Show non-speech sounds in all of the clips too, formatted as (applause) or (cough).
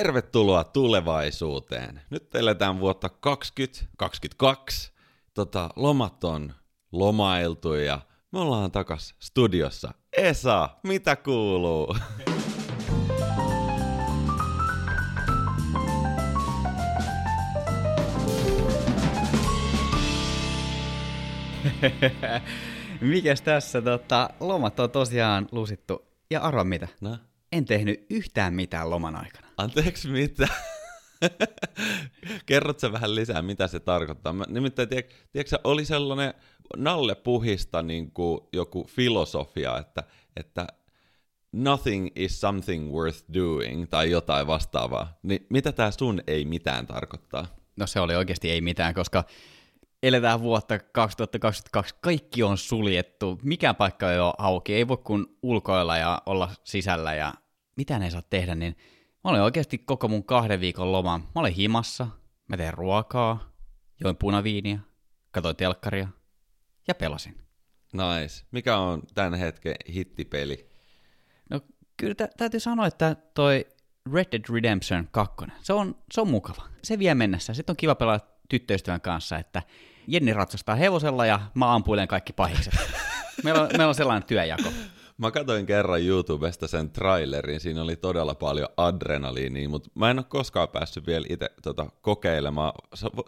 Tervetuloa tulevaisuuteen. Nyt eletään vuotta 2022. Tota, lomat on lomailtu ja me ollaan takas studiossa. Esa, mitä kuuluu? (laughs) Mikäs tässä? Tota, lomat on tosiaan lusittu. Ja arva mitä? No, En tehnyt yhtään mitään loman aikana. anteeksi mitä? Kerrot sä vähän lisää, mitä se tarkoittaa? Mä, nimittäin, tiedät, tiedätkö, oli sellainen Nalle Puhista niin kuin joku filosofia, että, että nothing is something worth doing, tai jotain vastaavaa. Niin mitä tämä sun ei mitään tarkoittaa? No se oli oikeasti ei mitään, koska eletään vuotta 2022, kaikki on suljettu, mikään paikka ei ole auki, ei voi kuin ulkoilla ja olla sisällä ja mitään ei saa tehdä, niin mä olin oikeasti koko mun kahden viikon loman. Mä olin himassa, mä tein ruokaa, join punaviiniä, katsoin telkkaria ja pelasin. Nice. Mikä on tämän hetken hittipeli? No kyllä tä- täytyy sanoa, että toi Red Dead Redemption 2, se on, se on mukava. Se vie mennessä. Sitten on kiva pelata tyttöystävän kanssa, että Jenni ratsastaa hevosella ja mä ampuilen kaikki pahikset. (laughs) meillä, on, meillä on sellainen työjako. Mä katsoin kerran YouTubesta sen trailerin, siinä oli todella paljon adrenaliinia, mutta mä en ole koskaan päässyt vielä itse tota, kokeilemaan.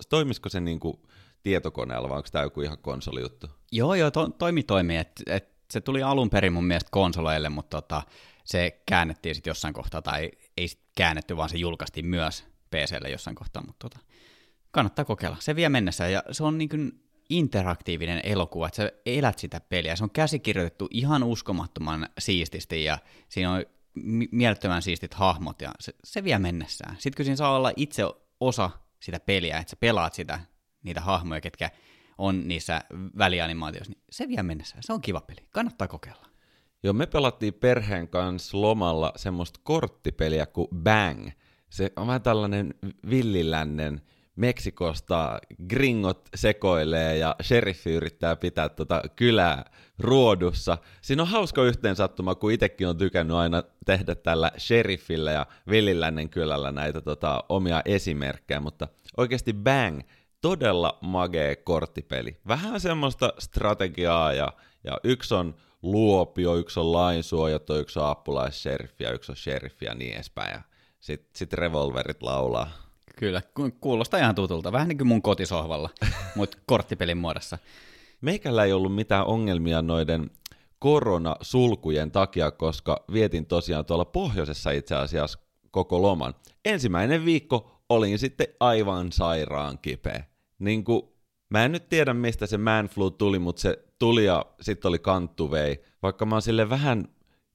Toimisiko se niinku tietokoneella vai onko tämä joku ihan konsolijuttu? Joo, joo, to, toimi toimi. Et, et, se tuli alun perin mun mielestä konsoleille, mutta tota, se käännettiin sitten jossain kohtaa, tai ei sit käännetty, vaan se julkaistiin myös PClle jossain kohtaa, mutta tota, kannattaa kokeilla. Se vie mennessä, ja se on niin kuin interaktiivinen elokuva, että sä elät sitä peliä. Se on käsikirjoitettu ihan uskomattoman siististi, ja siinä on mi- mielettömän siistit hahmot, ja se, se vie mennessään. Sitten kun siinä saa olla itse osa sitä peliä, että sä pelaat sitä, niitä hahmoja, ketkä on niissä välianimaatioissa, niin se vie mennessään. Se on kiva peli. Kannattaa kokeilla. Joo, me pelattiin perheen kanssa lomalla semmoista korttipeliä kuin Bang. Se on vähän tällainen villilännen Meksikosta gringot sekoilee ja sheriffi yrittää pitää tota kylää ruodussa. Siinä on hauska yhteensattuma, kun itsekin on tykännyt aina tehdä tällä sheriffillä ja villilännen kylällä näitä tota, omia esimerkkejä, mutta oikeasti Bang, todella magee korttipeli. Vähän semmoista strategiaa ja, ja yksi on luopio, yksi on lainsuojattu, yksi on apulaisseriffi ja yksi on sheriffi ja niin edespäin. Ja sitten sit revolverit laulaa. Kyllä, ku- kuulostaa ihan tutulta. Vähän niin kuin mun kotisohvalla, (laughs) mutta korttipelin muodossa. Meikällä ei ollut mitään ongelmia noiden koronasulkujen takia, koska vietin tosiaan tuolla pohjoisessa itse asiassa koko loman. Ensimmäinen viikko olin sitten aivan sairaan kipeä. Niin kuin, mä en nyt tiedä mistä se man flu tuli, mutta se tuli ja sitten oli kanttuvei. Vaikka mä oon sille vähän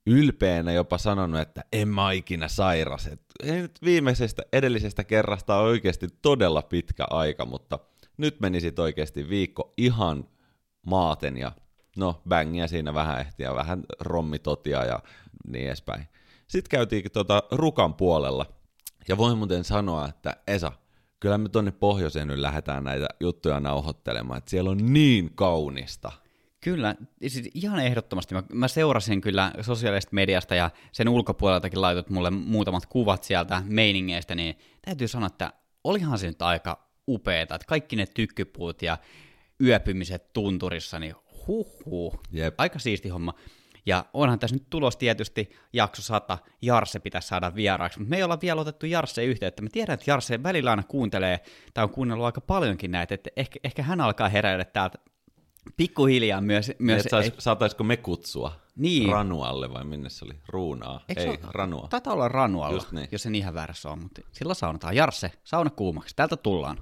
ylpeänä jopa sanonut, että en mä ikinä sairas. Et ei nyt viimeisestä edellisestä kerrasta ole oikeasti todella pitkä aika, mutta nyt meni sit oikeasti viikko ihan maaten ja no bängiä siinä vähän ehti ja vähän rommitotia ja niin edespäin. Sitten käytiin tota Rukan puolella ja voin muuten sanoa, että Esa, kyllä me tonne pohjoiseen nyt lähdetään näitä juttuja nauhoittelemaan, että siellä on niin kaunista. Kyllä, siis ihan ehdottomasti. Mä, mä seurasin kyllä sosiaalisesta mediasta ja sen ulkopuoleltakin laitot mulle muutamat kuvat sieltä meiningeistä, niin täytyy sanoa, että olihan se nyt aika upeeta, että kaikki ne tykkypuut ja yöpymiset tunturissa, niin huhhuh, Jep. aika siisti homma. Ja onhan tässä nyt tulos tietysti jakso 100, Jarse pitäisi saada vieraaksi, mutta me ei olla vielä otettu Jarse yhteyttä. Mä tiedän, että Jarse välillä aina kuuntelee, tai on kuunnellut aika paljonkin näitä, että ehkä, ehkä hän alkaa heräillä täältä pikkuhiljaa myös. myös Et sais, saataisiko me kutsua Niin. Ranualle vai minne se oli? Ruunaa? Eikö se Ei, ole- Ranua. Taitaa olla ranualla, Just niin. jos en ihan väärässä ole, mutta sillä saunataan. Jarse, sauna kuumaksi, täältä tullaan.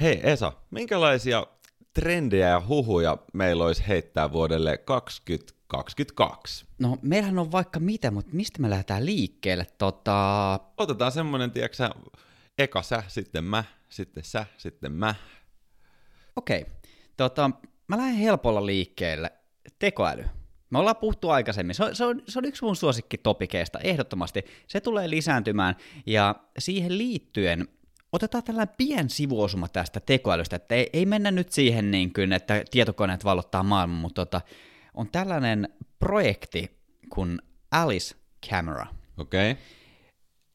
Hei Esa, minkälaisia trendejä ja huhuja meillä olisi heittää vuodelle 2022? No, meillähän on vaikka mitä, mutta mistä me lähdetään liikkeelle? Tota, Otetaan semmonen, tiedätkö eka sä, sitten mä, sitten sä, sitten mä. okei. Tota, mä lähden helpolla liikkeelle. Tekoäly. Me ollaan puhuttu aikaisemmin. Se on, se on, se on yksi mun suosikkitopikeista, ehdottomasti. Se tulee lisääntymään, ja siihen liittyen otetaan tällainen pien sivuosuma tästä tekoälystä, että ei, ei mennä nyt siihen, niin kuin, että tietokoneet vallottaa maailman, mutta tota, on tällainen projekti kuin Alice Camera. Okei. Okay.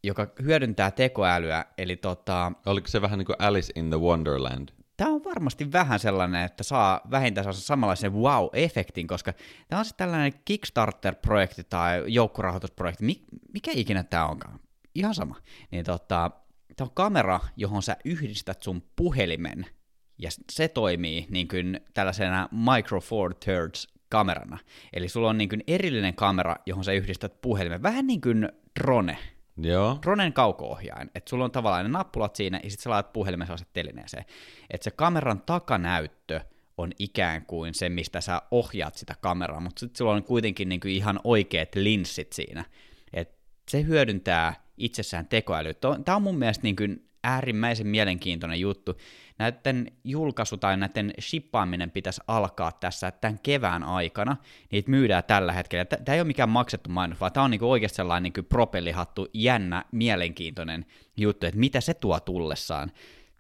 joka hyödyntää tekoälyä, eli tota, Oliko se vähän niin kuin Alice in the Wonderland? Tämä on varmasti vähän sellainen, että saa vähintään samanlaisen wow-efektin, koska tämä on se tällainen Kickstarter-projekti tai joukkorahoitusprojekti, Mik, mikä ikinä tämä onkaan, ihan sama. Niin tota, tämä on kamera, johon sä yhdistät sun puhelimen, ja se toimii niin kuin tällaisena Micro Four Thirds kamerana. Eli sulla on niin kuin erillinen kamera, johon sä yhdistät puhelimen, vähän niin kuin drone, Joo. Dronen kauko-ohjain, että sulla on tavallaan ne nappulat siinä, ja sitten sä laitat puhelimen sellaiset telineeseen. Että se kameran takanäyttö on ikään kuin se, mistä sä ohjaat sitä kameraa, mutta sitten sulla on kuitenkin niin kuin ihan oikeat linssit siinä. Et se hyödyntää itsessään tekoälyä. Tämä on mun mielestä niin kuin äärimmäisen mielenkiintoinen juttu. Näiden julkaisu tai näiden shippaaminen pitäisi alkaa tässä tämän kevään aikana. Niitä myydään tällä hetkellä. Tämä ei ole mikään maksettu mainos, vaan tämä on niinku oikeasti sellainen niinku propellihattu, jännä, mielenkiintoinen juttu, että mitä se tuo tullessaan.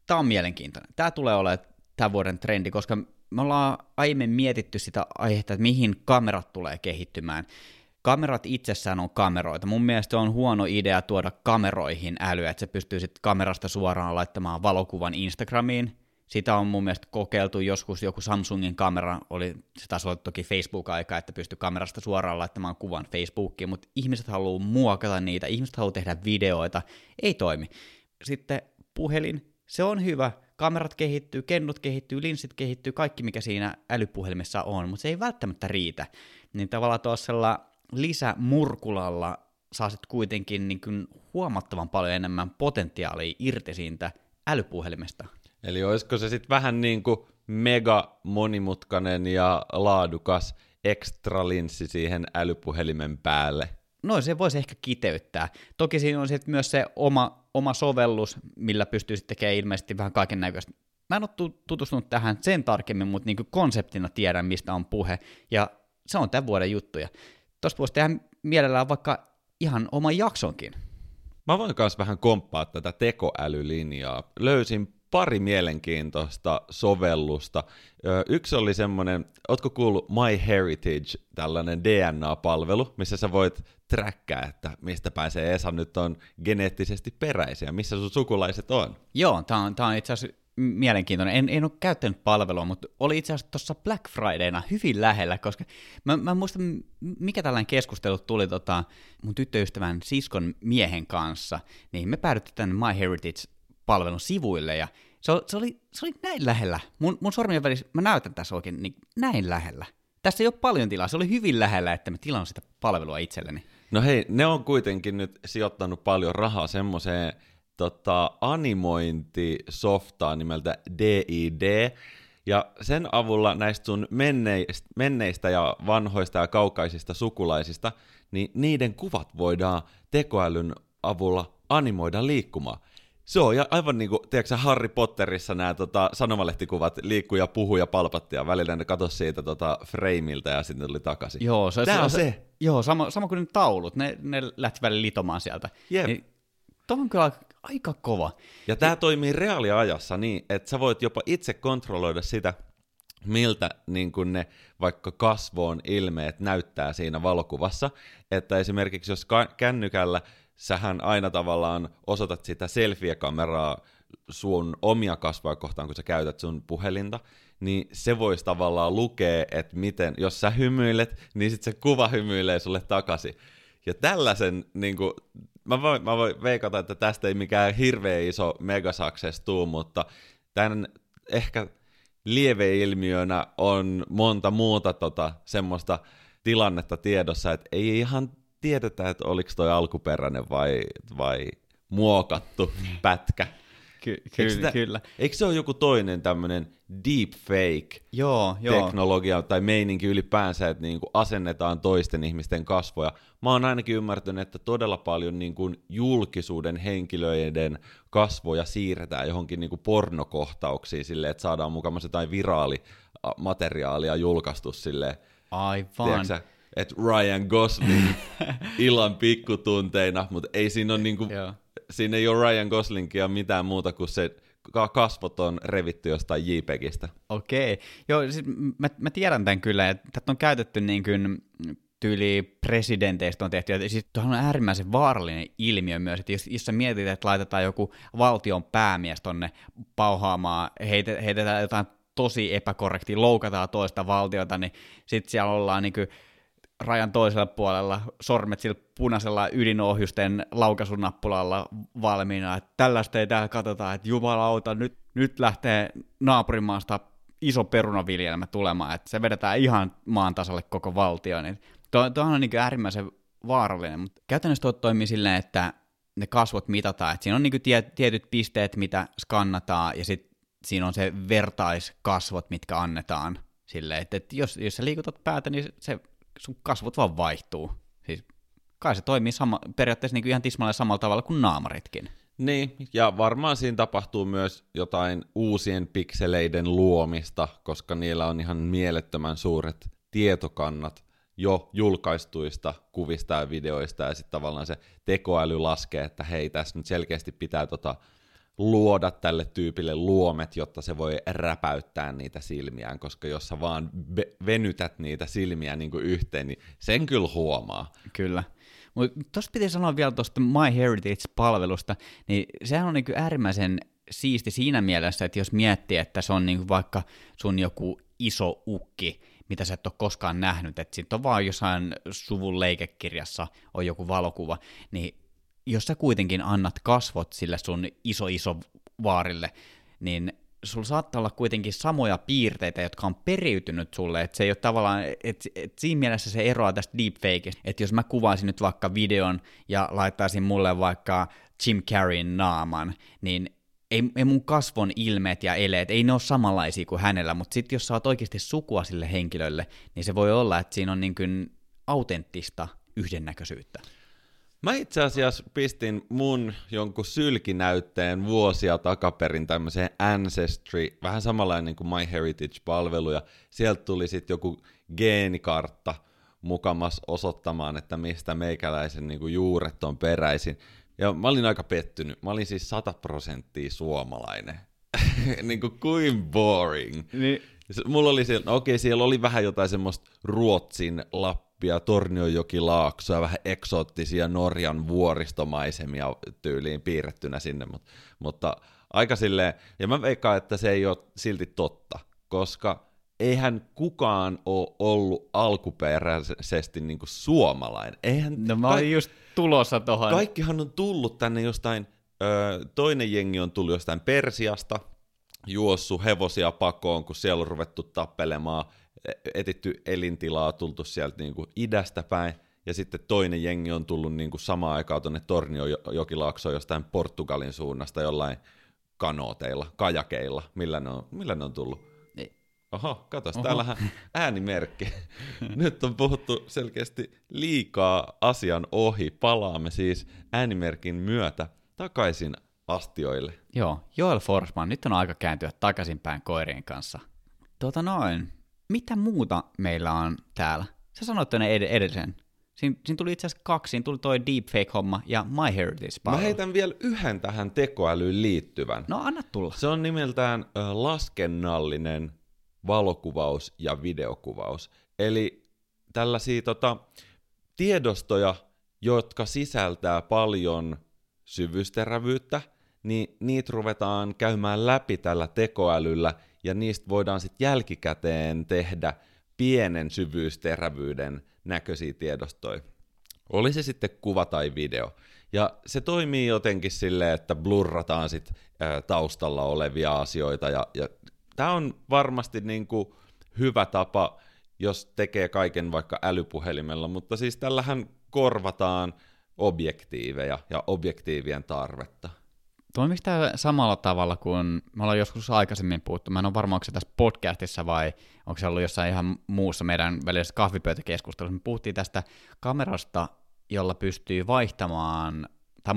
Tämä on mielenkiintoinen. Tämä tulee olemaan tämän vuoden trendi, koska me ollaan aiemmin mietitty sitä aihetta, että mihin kamerat tulee kehittymään kamerat itsessään on kameroita. Mun mielestä on huono idea tuoda kameroihin älyä, että se pystyy sitten kamerasta suoraan laittamaan valokuvan Instagramiin. Sitä on mun mielestä kokeiltu joskus, joku Samsungin kamera, oli, se taas oli toki Facebook-aika, että pystyy kamerasta suoraan laittamaan kuvan Facebookiin, mutta ihmiset haluaa muokata niitä, ihmiset haluaa tehdä videoita, ei toimi. Sitten puhelin, se on hyvä, kamerat kehittyy, kennut kehittyy, linssit kehittyy, kaikki mikä siinä älypuhelimessa on, mutta se ei välttämättä riitä. Niin tavallaan tuossa lisämurkulalla saa sitten kuitenkin niin kuin huomattavan paljon enemmän potentiaalia irti siitä älypuhelimesta. Eli olisiko se sitten vähän niin kuin mega monimutkainen ja laadukas ekstra linssi siihen älypuhelimen päälle? No se voisi ehkä kiteyttää. Toki siinä on sitten myös se oma, oma sovellus, millä pystyy sitten tekemään ilmeisesti vähän kaiken näköistä. Mä en ole tutustunut tähän sen tarkemmin, mutta niin konseptina tiedän, mistä on puhe, ja se on tämän vuoden juttuja. Tuosta voisi tehdä mielellään vaikka ihan oma jaksonkin. Mä voin myös vähän komppaa tätä tekoälylinjaa. Löysin pari mielenkiintoista sovellusta. Yksi oli semmoinen, ootko kuullut My Heritage, tällainen DNA-palvelu, missä sä voit träkkää, että mistä pääsee Esa nyt on geneettisesti peräisiä, missä sun sukulaiset on. Joo, tää on, tää on itse asiassa mielenkiintoinen. En, en ole käyttänyt palvelua, mutta oli itse asiassa tuossa Black Fridayna hyvin lähellä, koska mä, mä muistan, mikä tällainen keskustelu tuli tota, mun tyttöystävän siskon miehen kanssa, niin me päädyttiin tänne MyHeritage-palvelun sivuille, ja se, se, oli, se oli näin lähellä. Mun, mun sormien välissä, mä näytän tässä oikein niin näin lähellä. Tässä ei ole paljon tilaa, se oli hyvin lähellä, että mä tilaan sitä palvelua itselleni. No hei, ne on kuitenkin nyt sijoittanut paljon rahaa semmoiseen tota, animointisoftaa nimeltä DID, ja sen avulla näistä sun menneistä, menneistä ja vanhoista ja kaukaisista sukulaisista, niin niiden kuvat voidaan tekoälyn avulla animoida liikkumaan. Se on ja aivan niin kuin, tiedätkö Harry Potterissa nämä tota, sanomalehtikkuvat liikkuu ja puhuu ja palpatti ja välillä ne katso siitä tota, frameilta ja sitten tuli takaisin. Joo, se, Tämä se, on se, se. Joo, sama, sama kuin ne taulut, ne, ne lähti välillä litomaan sieltä. Jep. Niin, Tuo on kyllä aika kova. Ja tämä toimii reaaliajassa niin, että sä voit jopa itse kontrolloida sitä, miltä niin kun ne vaikka kasvoon ilmeet näyttää siinä valokuvassa. Että esimerkiksi jos kännykällä sähän aina tavallaan osoitat sitä selfie-kameraa sun omia kasvoja kohtaan, kun sä käytät sun puhelinta, niin se voisi tavallaan lukea, että miten, jos sä hymyilet, niin sitten se kuva hymyilee sulle takaisin. Ja tällaisen niin kuin, mä voin, mä voin veikata, että tästä ei mikään hirveä iso megasakses tuu, mutta tämän ehkä lieveilmiönä on monta muuta tota, semmoista tilannetta tiedossa, että ei ihan tiedetä, että oliko toi alkuperäinen vai, vai muokattu pätkä. Ky- ky- sitä, kyllä. Eikö se ole joku toinen tämmöinen deepfake Joo, joo. teknologia tai meininki ylipäänsä, että niin kuin asennetaan toisten ihmisten kasvoja. Mä oon ainakin ymmärtänyt, että todella paljon niin kuin julkisuuden henkilöiden kasvoja siirretään johonkin niin kuin pornokohtauksiin silleen, että saadaan mukaan jotain viraalimateriaalia julkaistu silleen. Aivan. Tiedätkö, että Ryan Gosling (laughs) illan pikkutunteina, mutta ei siinä ole niinku. Siinä ei ole Ryan Goslingia mitään muuta kuin se ka- kasvot on revitty jostain JPEGistä. Okei. Joo, siis mä, mä tiedän tämän kyllä, että tätä on käytetty niin kuin tyyli presidenteistä on tehty. Ja siis tuohon on äärimmäisen vaarallinen ilmiö myös, että jos, jos sä mietit, että laitetaan joku valtion päämies tonne pauhaamaan, heite, heitetään jotain tosi epäkorrektia, loukataan toista valtiota, niin sitten siellä ollaan niin kuin rajan toisella puolella sormet sillä punaisella ydinohjusten laukasunappulalla valmiina, että tällaista ei täällä katsota, että jumalauta, nyt, nyt lähtee naapurimaasta iso perunaviljelmä tulemaan, että se vedetään ihan maan tasalle koko valtio, niin tuo, tuo on niin äärimmäisen vaarallinen, mutta käytännössä tuo toimii silleen, että ne kasvot mitataan, että siinä on niin tie, tietyt pisteet, mitä skannataan, ja sitten siinä on se vertaiskasvot, mitkä annetaan silleen, että, että jos, jos sä liikutat päätä, niin se, sun kasvot vaan vaihtuu. Siis kai se toimii sama, periaatteessa niin ihan tismalleen samalla tavalla kuin naamaritkin. Niin, ja varmaan siinä tapahtuu myös jotain uusien pikseleiden luomista, koska niillä on ihan mielettömän suuret tietokannat jo julkaistuista kuvista ja videoista, ja sitten tavallaan se tekoäly laskee, että hei, tässä nyt selkeästi pitää tota luoda tälle tyypille luomet, jotta se voi räpäyttää niitä silmiään, koska jos sä vaan venytät niitä silmiä niin kuin yhteen, niin sen kyllä huomaa. Kyllä. Mutta tuosta piti sanoa vielä tuosta My Heritage-palvelusta, niin sehän on niin äärimmäisen siisti siinä mielessä, että jos miettii, että se on niin vaikka sun joku iso ukki, mitä sä et ole koskaan nähnyt, että sitten on vaan jossain suvun leikekirjassa on joku valokuva, niin jos sä kuitenkin annat kasvot sille sun iso iso vaarille, niin sulla saattaa olla kuitenkin samoja piirteitä, jotka on periytynyt sulle, että se ei ole tavallaan, että et siinä mielessä se eroaa tästä deepfakeista, että jos mä kuvaisin nyt vaikka videon ja laittaisin mulle vaikka Jim Carreyn naaman, niin ei, ei mun kasvon ilmeet ja eleet, ei ne ole samanlaisia kuin hänellä, mutta sitten jos sä oot oikeasti sukua sille henkilölle, niin se voi olla, että siinä on niin kuin autenttista yhdennäköisyyttä. Mä itse asiassa pistin mun jonkun sylkinäytteen vuosia takaperin tämmöiseen Ancestry, vähän samanlainen kuin MyHeritage-palvelu, ja sieltä tuli sitten joku geenikartta mukamas osoittamaan, että mistä meikäläisen niin kuin juuret on peräisin. Ja mä olin aika pettynyt. Mä olin siis 100 prosenttia suomalainen. (laughs) niin kuin kuin boring. Niin. Mulla oli siellä, no okei, siellä oli vähän jotain semmoista Ruotsin, Lappia, Tornionjokilaaksoa, vähän eksoottisia Norjan vuoristomaisemia tyyliin piirrettynä sinne, mutta, mutta aika silleen, ja mä veikkaan, että se ei ole silti totta, koska eihän kukaan ole ollut alkuperäisesti niin kuin suomalainen. Eihän no mä olin ka- just tulossa tohon. Kaikkihan on tullut tänne jostain, ö, toinen jengi on tullut jostain Persiasta, juossu hevosia pakoon, kun siellä on ruvettu tappelemaan, etitty elintilaa, tultu sieltä niin kuin idästä päin, ja sitten toinen jengi on tullut niin kuin samaan aikaan tuonne Torniojokilaaksoon jostain Portugalin suunnasta jollain kanooteilla, kajakeilla, millä ne on, millä ne on tullut? Niin. Oho, katos, Oho. täällähän äänimerkki. (laughs) Nyt on puhuttu selkeästi liikaa asian ohi. Palaamme siis äänimerkin myötä takaisin astioille. Joo, Joel Forsman, nyt on aika kääntyä takaisinpäin koirien kanssa. Tuota noin, mitä muuta meillä on täällä? Sä sanoit tuonne ed- edellisen. Siinä, siinä tuli itse asiassa kaksi, siinä tuli toi deepfake-homma ja MyHeritage Mä heitän vielä yhden tähän tekoälyyn liittyvän. No anna tulla. Se on nimeltään laskennallinen valokuvaus ja videokuvaus. Eli tällaisia tota, tiedostoja, jotka sisältää paljon syvyysterävyyttä, niin niitä ruvetaan käymään läpi tällä tekoälyllä, ja niistä voidaan sitten jälkikäteen tehdä pienen syvyysterävyyden näköisiä tiedostoja. Oli se sitten kuva tai video. Ja se toimii jotenkin silleen, että blurrataan sit ä, taustalla olevia asioita. Ja, ja tämä on varmasti niinku hyvä tapa, jos tekee kaiken vaikka älypuhelimella, mutta siis tällähän korvataan objektiiveja ja objektiivien tarvetta. Toimiiko tämä samalla tavalla kuin me ollaan joskus aikaisemmin puhuttu? Mä en ole varma, onko se tässä podcastissa vai onko se ollut jossain ihan muussa meidän välisessä kahvipöytäkeskustelussa. Me puhuttiin tästä kamerasta, jolla pystyy vaihtamaan, tai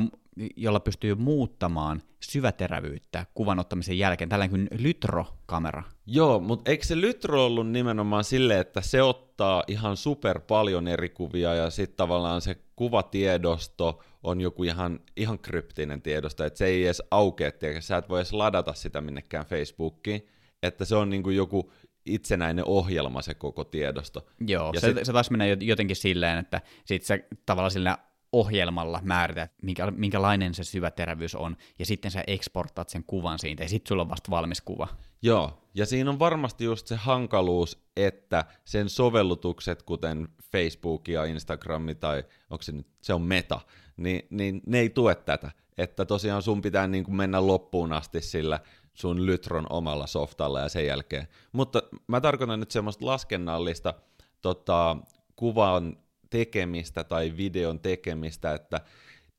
jolla pystyy muuttamaan syväterävyyttä kuvan ottamisen jälkeen, tällainen kuin Lytro-kamera. Joo, mutta eikö se Lytro ollut nimenomaan sille, että se ottaa ihan super paljon eri kuvia ja sitten tavallaan se kuvatiedosto on joku ihan, ihan kryptinen tiedosto, että se ei edes aukea, tiedä, sä et voi edes ladata sitä minnekään Facebookiin, että se on niinku joku itsenäinen ohjelma se koko tiedosto. Joo, Ja se, sit- se taas menee jotenkin silleen, että sit sä tavallaan sillä ohjelmalla määrität, minkä, minkälainen se syväterävyys on, ja sitten sä eksportaat sen kuvan siitä, ja sitten sulla on vasta valmis kuva. Joo, ja siinä on varmasti just se hankaluus, että sen sovellutukset, kuten Facebook ja Instagram tai onko se nyt, se on meta, niin, niin ne ei tue tätä. Että tosiaan sun pitää niin kuin mennä loppuun asti sillä sun Lytron omalla softalla ja sen jälkeen. Mutta mä tarkoitan nyt semmoista laskennallista tota, kuvan tekemistä tai videon tekemistä, että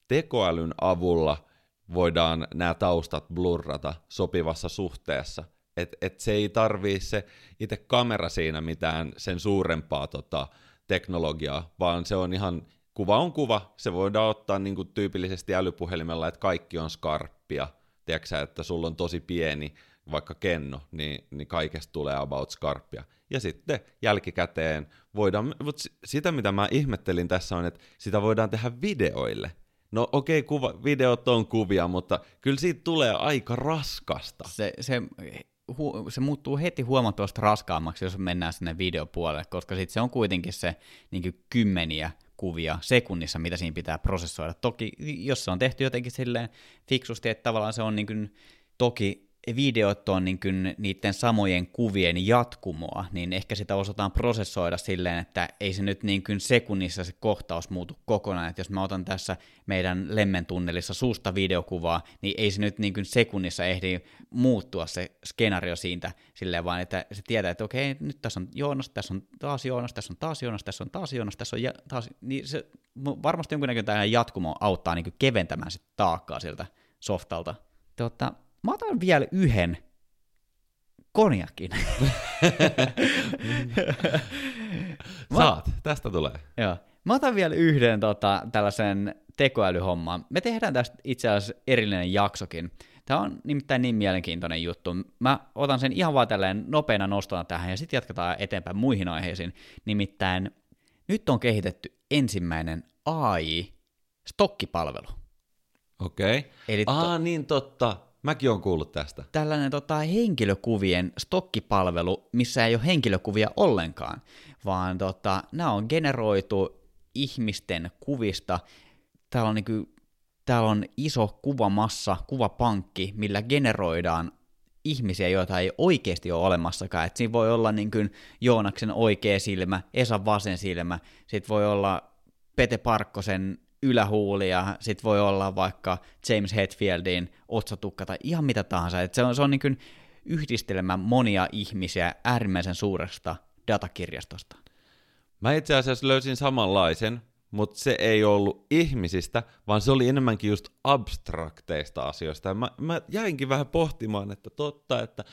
tekoälyn avulla voidaan nämä taustat blurrata sopivassa suhteessa. Et, et se ei tarvii se itse kamera siinä mitään sen suurempaa tota, teknologiaa, vaan se on ihan, kuva on kuva, se voidaan ottaa niin kuin tyypillisesti älypuhelimella, että kaikki on skarppia, tiedätkö että sulla on tosi pieni vaikka kenno, niin, niin kaikesta tulee about skarppia. Ja sitten jälkikäteen voidaan, mutta sitä mitä mä ihmettelin tässä on, että sitä voidaan tehdä videoille. No okei, kuva, videot on kuvia, mutta kyllä siitä tulee aika raskasta. Se, se, hu, se muuttuu heti huomattavasti raskaammaksi, jos mennään sinne videopuolelle, koska sitten se on kuitenkin se niin kymmeniä kuvia sekunnissa, mitä siinä pitää prosessoida. Toki, jos se on tehty jotenkin silleen fiksusti, että tavallaan se on niin kuin, toki videot on niin kuin niiden samojen kuvien jatkumoa, niin ehkä sitä osataan prosessoida silleen, että ei se nyt niin kuin sekunnissa se kohtaus muutu kokonaan, että jos mä otan tässä meidän lemmentunnelissa suusta videokuvaa, niin ei se nyt niin kuin sekunnissa ehdi muuttua se skenaario siitä silleen, vaan että se tietää, että okei, nyt tässä on Joonas, tässä on taas Joonas, tässä on taas Joonas, tässä on taas Joonas, tässä on ja, taas, niin se varmasti jonkinnäköinen jatkumo auttaa niin kuin keventämään sitä taakkaa siltä softalta. Tota, Mä otan vielä yhden konjakin. (laughs) Saat, tästä tulee. Joo. Mä otan vielä yhden tota, tällaisen tekoälyhomman. Me tehdään tästä itse asiassa erillinen jaksokin. Tämä on nimittäin niin mielenkiintoinen juttu. Mä otan sen ihan vaan tälleen nopeana nostona tähän ja sitten jatketaan eteenpäin muihin aiheisiin. Nimittäin nyt on kehitetty ensimmäinen AI-stokkipalvelu. Okei. Okay. Eli to- Aa, niin totta. Mäkin on kuullut tästä. tällainen tota, henkilökuvien stokkipalvelu, missä ei ole henkilökuvia ollenkaan, vaan tota, nämä on generoitu ihmisten kuvista. Täällä on, niinku, täällä on iso kuvamassa, kuvapankki, millä generoidaan ihmisiä, joita ei oikeasti ole olemassakaan. Et siinä voi olla niin kuin Joonaksen oikea silmä, Esa vasen silmä, sitten voi olla Pete Parkkosen ylähuuli ja sitten voi olla vaikka James Hetfieldin otsatukka tai ihan mitä tahansa. Et se on, se on niin kuin yhdistelemä monia ihmisiä äärimmäisen suuresta datakirjastosta. Mä itse asiassa löysin samanlaisen, mutta se ei ollut ihmisistä, vaan se oli enemmänkin just abstrakteista asioista. Mä, mä jäinkin vähän pohtimaan, että totta, että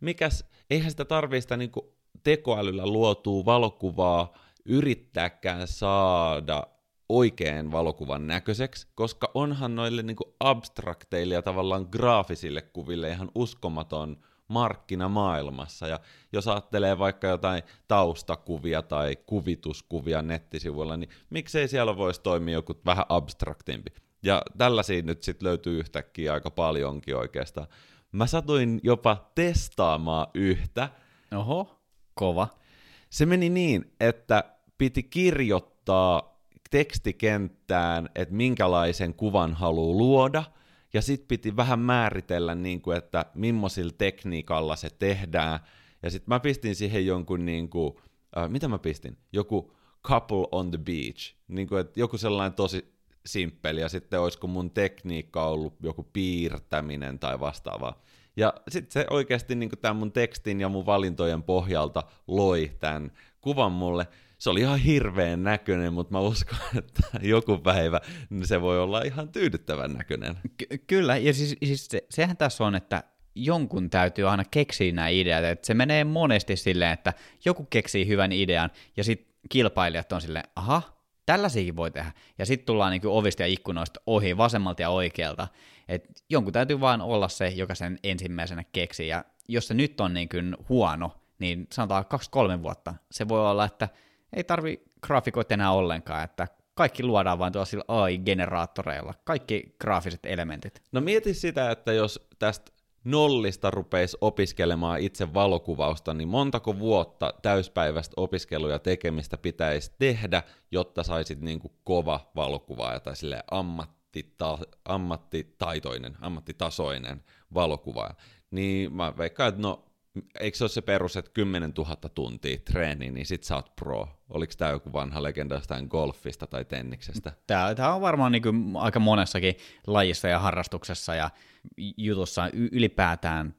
mikäs, eihän sitä tarvii sitä niinku tekoälyllä luotua valokuvaa yrittääkään saada oikean valokuvan näköiseksi, koska onhan noille niinku abstrakteille ja tavallaan graafisille kuville ihan uskomaton markkina maailmassa. Ja jos ajattelee vaikka jotain taustakuvia tai kuvituskuvia nettisivuilla, niin miksei siellä voisi toimia joku vähän abstraktimpi. Ja tällaisia nyt sitten löytyy yhtäkkiä aika paljonkin oikeastaan. Mä satuin jopa testaamaan yhtä. Oho, kova. Se meni niin, että piti kirjoittaa tekstikenttään, että minkälaisen kuvan haluaa luoda, ja sitten piti vähän määritellä, niin kuin, että millaisilla tekniikalla se tehdään, ja sitten mä pistin siihen jonkun, niin kuin, äh, mitä mä pistin? Joku couple on the beach, niin kuin, että joku sellainen tosi simppeli, ja sitten olisiko mun tekniikka ollut joku piirtäminen tai vastaavaa. Ja sitten se oikeasti niin tämän mun tekstin ja mun valintojen pohjalta loi tämän kuvan mulle. Se oli ihan hirveän näköinen, mutta mä uskon, (laughs) että joku päivä se voi olla ihan tyydyttävän näköinen. Ky- kyllä, ja siis, siis se, sehän tässä on, että jonkun täytyy aina keksiä nämä ideat, että se menee monesti silleen, että joku keksii hyvän idean, ja sitten kilpailijat on silleen, aha, tällaisiakin voi tehdä, ja sitten tullaan niin ovista ja ikkunoista ohi vasemmalta ja oikealta, että jonkun täytyy vaan olla se, joka sen ensimmäisenä keksii, ja jos se nyt on niin huono, niin sanotaan kaksi-kolme vuotta, se voi olla, että ei tarvi graafikoita enää ollenkaan, että kaikki luodaan vain tuolla AI-generaattoreilla, kaikki graafiset elementit. No mieti sitä, että jos tästä nollista rupeisi opiskelemaan itse valokuvausta, niin montako vuotta täyspäiväistä opiskelua ja tekemistä pitäisi tehdä, jotta saisit niin kuin kova valokuvaaja tai sille ammattita, ammattitaitoinen, ammattitasoinen valokuvaaja. Niin mä veikkaan, että no eikö se ole se perus, että 10 000 tuntia treeni, niin sit sä oot pro. Oliko tämä joku vanha legenda jostain golfista tai tenniksestä? Tämä, tämä on varmaan niin kuin aika monessakin lajissa ja harrastuksessa ja jutussa ylipäätään.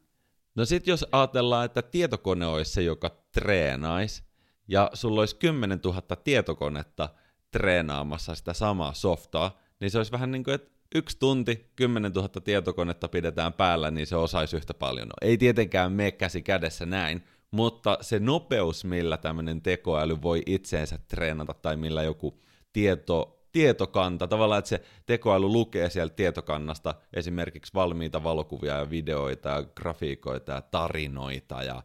No sit jos ajatellaan, että tietokone olisi se, joka treenaisi, ja sulla olisi 10 000 tietokonetta treenaamassa sitä samaa softaa, niin se olisi vähän niin kuin, että yksi tunti, 10 000 tietokonetta pidetään päällä, niin se osaisi yhtä paljon. No, ei tietenkään mene käsi kädessä näin, mutta se nopeus, millä tämmöinen tekoäly voi itseensä treenata tai millä joku tieto, tietokanta, tavallaan että se tekoäly lukee sieltä tietokannasta esimerkiksi valmiita valokuvia ja videoita ja grafiikoita ja tarinoita ja,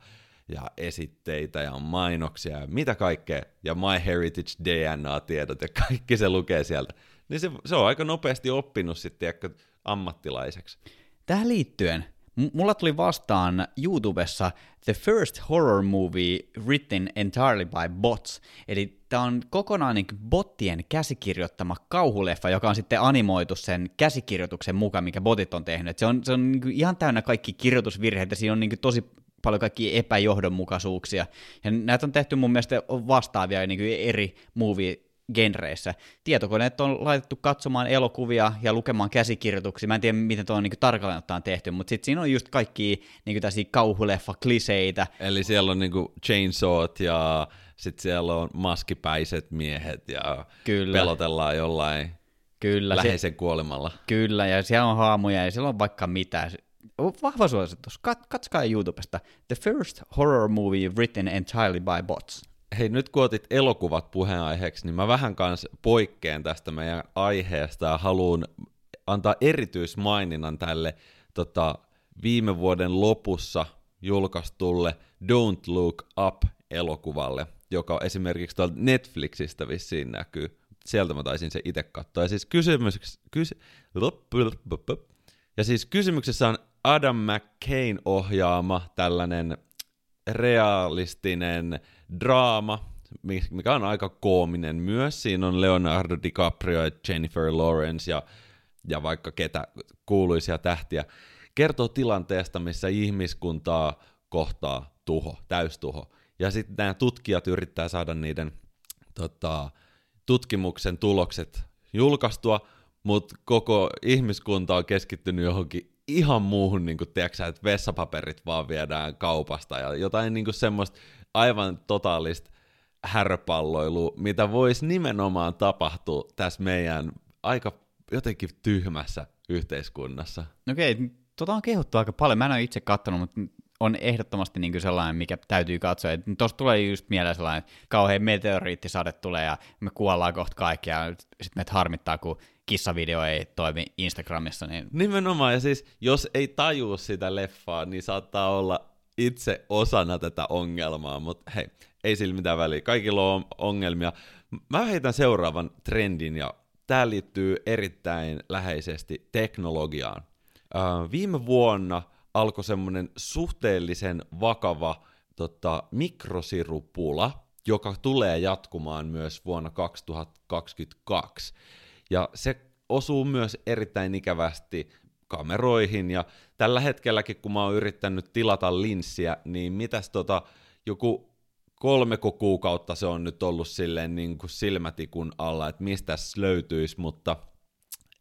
ja esitteitä ja mainoksia ja mitä kaikkea, ja MyHeritage DNA-tiedot ja kaikki se lukee sieltä niin se, se on aika nopeasti oppinut sitten ammattilaiseksi. Tähän liittyen, mulla tuli vastaan YouTubessa The First Horror Movie Written Entirely by Bots, eli tämä on kokonaan niin bottien käsikirjoittama kauhuleffa, joka on sitten animoitu sen käsikirjoituksen mukaan, mikä botit on tehnyt. Se on, se on niin ihan täynnä kaikki kirjoitusvirheitä, siinä on niin tosi paljon kaikki epäjohdonmukaisuuksia. Ja näitä on tehty mun mielestä vastaavia niin eri movie genreissä. Tietokoneet on laitettu katsomaan elokuvia ja lukemaan käsikirjoituksia. Mä en tiedä, miten tuo on niin tarkalleen ottaen tehty, mutta sitten siinä on just kaikki niin tällaisia kauhuleffa-kliseitä. Eli siellä on niin chainsawt ja sitten siellä on maskipäiset miehet ja Kyllä. pelotellaan jollain Kyllä, läheisen se, kuolemalla. Kyllä, ja siellä on haamuja ja siellä on vaikka mitä. Vahva suositus. Kat, katsokaa YouTubesta. The first horror movie written entirely by bots hei nyt kun otit elokuvat puheenaiheeksi, niin mä vähän kanssa poikkeen tästä meidän aiheesta ja haluan antaa erityismaininnan tälle tota, viime vuoden lopussa julkaistulle Don't Look Up-elokuvalle, joka esimerkiksi tuolta Netflixistä vissiin näkyy. Sieltä mä taisin se itse katsoa. Ja siis, kysymys, kysy, ja siis kysymyksessä on Adam McCain ohjaama tällainen realistinen draama, mikä on aika koominen myös. Siinä on Leonardo DiCaprio ja Jennifer Lawrence ja, ja vaikka ketä kuuluisia tähtiä. Kertoo tilanteesta, missä ihmiskuntaa kohtaa tuho, täystuho. Ja sitten nämä tutkijat yrittää saada niiden tota, tutkimuksen tulokset julkaistua, mutta koko ihmiskunta on keskittynyt johonkin ihan muuhun, niin kuin, että vessapaperit vaan viedään kaupasta ja jotain niin semmoista aivan totaalista härpalloilu, mitä voisi nimenomaan tapahtua tässä meidän aika jotenkin tyhmässä yhteiskunnassa. Okei, okay, tota on kehuttu aika paljon. Mä en ole itse katsonut, mutta on ehdottomasti niin kuin sellainen, mikä täytyy katsoa. Tuosta tulee just mieleen sellainen, että kauhean meteoriittisade tulee ja me kuollaan kohta kaikki ja sitten meitä harmittaa, kun kissavideo ei toimi Instagramissa. Niin... Nimenomaan, ja siis jos ei tajua sitä leffaa, niin saattaa olla itse osana tätä ongelmaa, mutta hei, ei sillä mitään väliä. Kaikilla on ongelmia. Mä heitän seuraavan trendin, ja tämä liittyy erittäin läheisesti teknologiaan. Viime vuonna alkoi semmoinen suhteellisen vakava tota, mikrosirupula, joka tulee jatkumaan myös vuonna 2022. Ja se osuu myös erittäin ikävästi kameroihin, ja tällä hetkelläkin, kun mä oon yrittänyt tilata linssiä, niin mitäs tota, joku kolmeko kuukautta se on nyt ollut silleen niin kuin silmätikun alla, että mistä löytyisi, mutta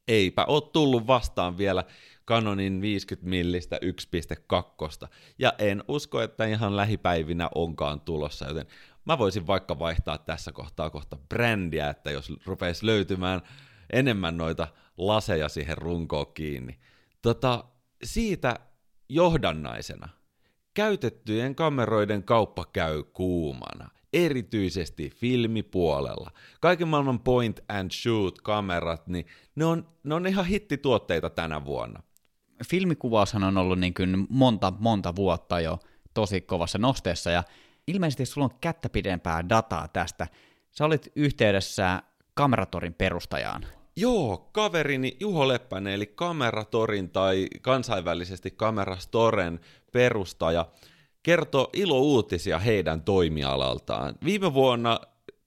eipä ole tullut vastaan vielä Canonin 50 millistä 1.2. Ja en usko, että ihan lähipäivinä onkaan tulossa, joten mä voisin vaikka vaihtaa tässä kohtaa kohta brändiä, että jos rupeisi löytymään enemmän noita laseja siihen runkoon kiinni. Tota, siitä johdannaisena. Käytettyjen kameroiden kauppa käy kuumana, erityisesti filmipuolella. Kaiken maailman point and shoot kamerat, niin ne on, ne on ihan hittituotteita tänä vuonna. Filmikuvaushan on ollut niin kuin monta, monta vuotta jo tosi kovassa nosteessa, ja ilmeisesti sulla on kättä pidempää dataa tästä. Sä olit yhteydessä Kameratorin perustajaan. Joo, kaverini Juho Leppänen, eli Kameratorin tai kansainvälisesti Kamerastoren perustaja, kertoo ilouutisia heidän toimialaltaan. Viime vuonna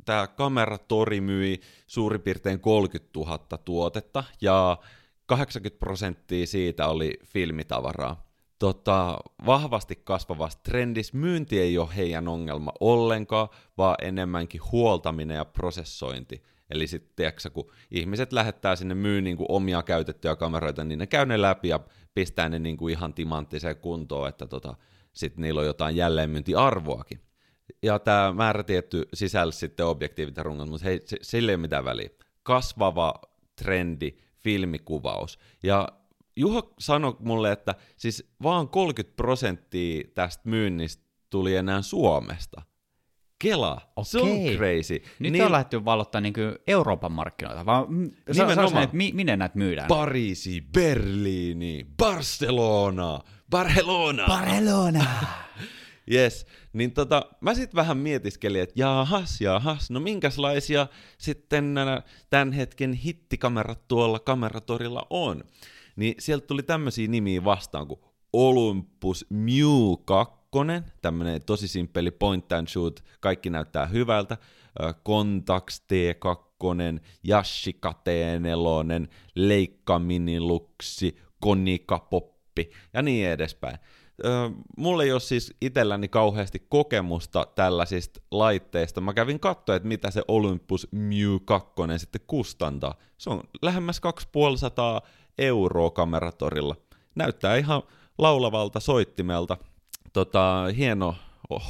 tämä Kameratori myi suurin piirtein 30 000 tuotetta, ja 80 prosenttia siitä oli filmitavaraa. Tota, vahvasti kasvavassa trendissä myynti ei ole heidän ongelma ollenkaan, vaan enemmänkin huoltaminen ja prosessointi. Eli sitten, kun ihmiset lähettää sinne myy niin kuin omia käytettyjä kameroita, niin ne käy ne läpi ja pistää ne niin kuin ihan timanttiseen kuntoon, että tota, sitten niillä on jotain jälleenmyyntiarvoakin. Ja tämä määrätietty sisällä sitten objektiivit ja rungot, mutta hei, sille ei mitään väliä. Kasvava trendi, filmikuvaus. Ja Juho sanoi mulle, että siis vaan 30 prosenttia tästä myynnistä tuli enää Suomesta. Kela, Okei. se on crazy. Nyt niin, on lähdetty valottaa niin Euroopan markkinoita, vaan nimenomaan, että mi, minne näitä myydään? Pariisi, Berliini, Barcelona, Barcelona. Barcelona. (laughs) yes, niin tota, mä sitten vähän mietiskelin, että jaahas, jaahas, no minkälaisia sitten nämä tämän hetken hittikamerat tuolla kameratorilla on. Niin sieltä tuli tämmöisiä nimiä vastaan kuin Olympus Mew 2, tämmöinen tosi simppeli point and shoot, kaikki näyttää hyvältä, Contax T2, Yashica T4, Leica Miniluxi, Konica Poppi ja niin edespäin. Mulla ei ole siis itselläni kauheasti kokemusta tällaisista laitteista. Mä kävin katsoa, että mitä se Olympus Mew 2 sitten kustantaa. Se on lähemmäs 2500 euroa kameratorilla. Näyttää ihan laulavalta soittimelta. Tota, hieno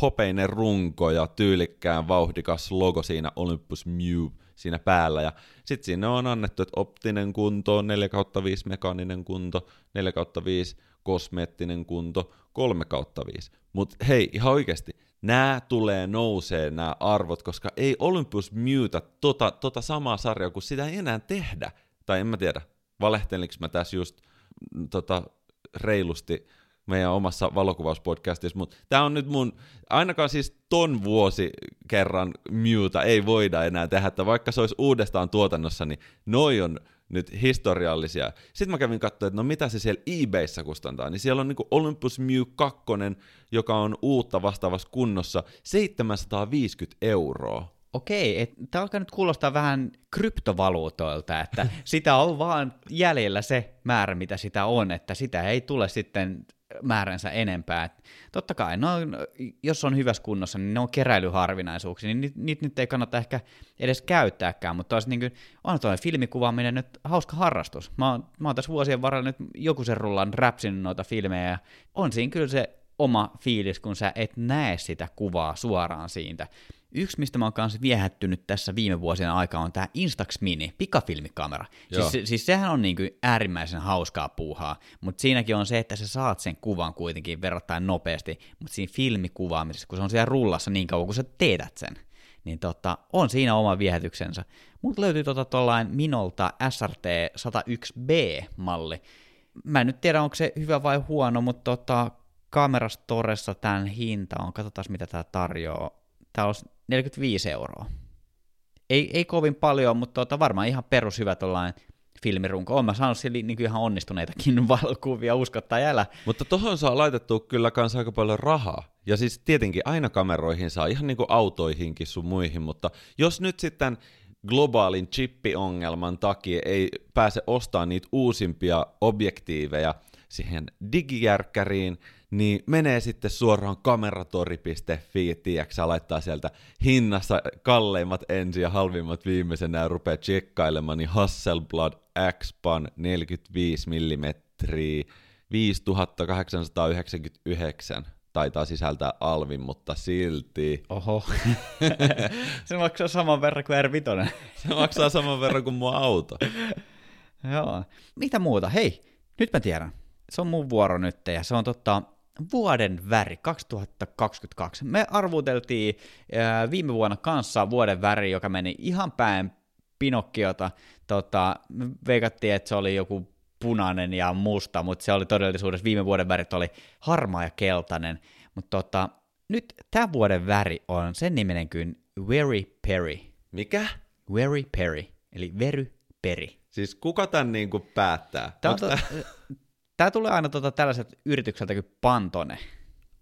hopeinen runko ja tyylikkään vauhdikas logo siinä Olympus Mew siinä päällä. Ja sitten sinne on annettu, että optinen kunto, 4 kautta 5 mekaaninen kunto, 4 kautta 5 kosmeettinen kunto, 3 kautta 5. Mutta hei, ihan oikeasti, nämä tulee nousee nämä arvot, koska ei Olympus Mewta tota, tota samaa sarjaa, kun sitä ei enää tehdä. Tai en mä tiedä, valehtelinko mä tässä just tota, reilusti meidän omassa valokuvauspodcastissa, mutta tämä on nyt mun, ainakaan siis ton vuosi kerran Mewta ei voida enää tehdä, että vaikka se olisi uudestaan tuotannossa, niin noi on nyt historiallisia. Sitten mä kävin katsoa, että no mitä se siellä eBayssä kustantaa, niin siellä on niinku Olympus Mew 2, joka on uutta vastaavassa kunnossa, 750 euroa. Okei, tämä alkaa nyt kuulostaa vähän kryptovaluutoilta, että (laughs) sitä on vaan jäljellä se määrä, mitä sitä on, että sitä ei tule sitten määränsä enempää. Et totta kai, no, jos on hyvässä kunnossa, niin ne on keräilyharvinaisuuksia, niin niitä niit nyt ei kannata ehkä edes käyttääkään, mutta niin kuin, on tuo filmikuvaaminen nyt hauska harrastus. Mä oon, mä oon tässä vuosien varrella nyt joku sen rullan räpsin noita filmejä, ja on siinä kyllä se oma fiilis, kun sä et näe sitä kuvaa suoraan siitä. Yksi, mistä mä oon kanssa viehättynyt tässä viime vuosien aikaa, on tämä Instax Mini, pikafilmikamera. Siis, siis sehän on niin kuin äärimmäisen hauskaa puuhaa, mutta siinäkin on se, että sä saat sen kuvan kuitenkin verrattain nopeasti, mutta siinä filmikuvaamisessa, kun se on siellä rullassa niin kauan, kun sä teetät sen, niin tota, on siinä oma viehätyksensä. Mutta löytyy tota tuollain Minolta SRT 101B-malli. Mä en nyt tiedä, onko se hyvä vai huono, mutta tota, kamerastoressa tämän hinta on, katsotaan mitä tämä tarjoaa. Tämä on 45 euroa. Ei, ei kovin paljon, mutta tota, varmaan ihan perushyvä tuollainen filmirunko. Olen mä saanut siellä niin ihan onnistuneitakin (laughs) valokuvia, uskottaa jälä. Mutta tuohon saa laitettu kyllä kans aika paljon rahaa. Ja siis tietenkin aina kameroihin saa, ihan niin kuin autoihinkin sun muihin, mutta jos nyt sitten globaalin chippiongelman takia ei pääse ostamaan niitä uusimpia objektiiveja siihen digijärkkäriin, niin menee sitten suoraan kameratori.fi, tiedätkö, laittaa sieltä hinnassa kalleimmat ensin ja halvimmat viimeisenä ja rupeaa tsekkailemaan, niin Hasselblad X-Pan 45 mm 5899 taitaa sisältää alvin, mutta silti. Oho. (laughs) se maksaa saman verran kuin R5. se maksaa saman verran kuin mun auto. Joo. Mitä muuta? Hei, nyt mä tiedän. Se on mun vuoro nyt ja se on totta, vuoden väri 2022. Me arvuteltiin ää, viime vuonna kanssa vuoden väri, joka meni ihan päin Pinokkiota. Tota, me veikattiin, että se oli joku punainen ja musta, mutta se oli todellisuudessa viime vuoden värit oli harmaa ja keltainen. Mutta tota, nyt tämä vuoden väri on sen niminen kuin Very Perry. Mikä? Very Perry, eli Very Peri. Siis kuka tämän niin kuin päättää? Tämä, to, tämä tulee aina tuota tällaiset yritykseltä kuin Pantone.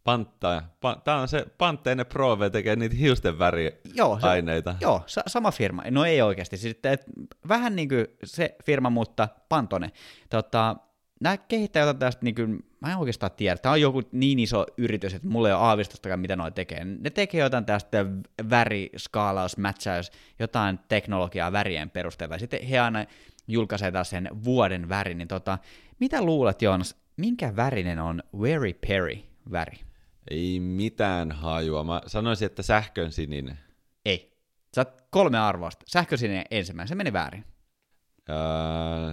Pantta, pa, tämä on se Pantteinen Prove tekee niitä hiusten Joo, se, väriaineita. joo sa- sama firma. No ei oikeasti. Siis, et, vähän niin kuin se firma, mutta Pantone. Tota, nämä kehittää jotain tästä, niin kuin, mä en oikeastaan tiedä, tämä on joku niin iso yritys, että mulla ei ole aavistustakaan, mitä noi tekee. Ne tekee jotain tästä väri, skaalaus, matchaus, jotain teknologiaa värien perusteella. Sitten he aina julkaisee sen vuoden väri, niin tota, mitä luulet, Joonas, minkä värinen on Very Perry väri? Ei mitään hajua. Mä sanoisin, että sähkön sininen. Ei. Saat kolme arvosta. Sähkösininen ensimmäinen, se meni väärin. Öö,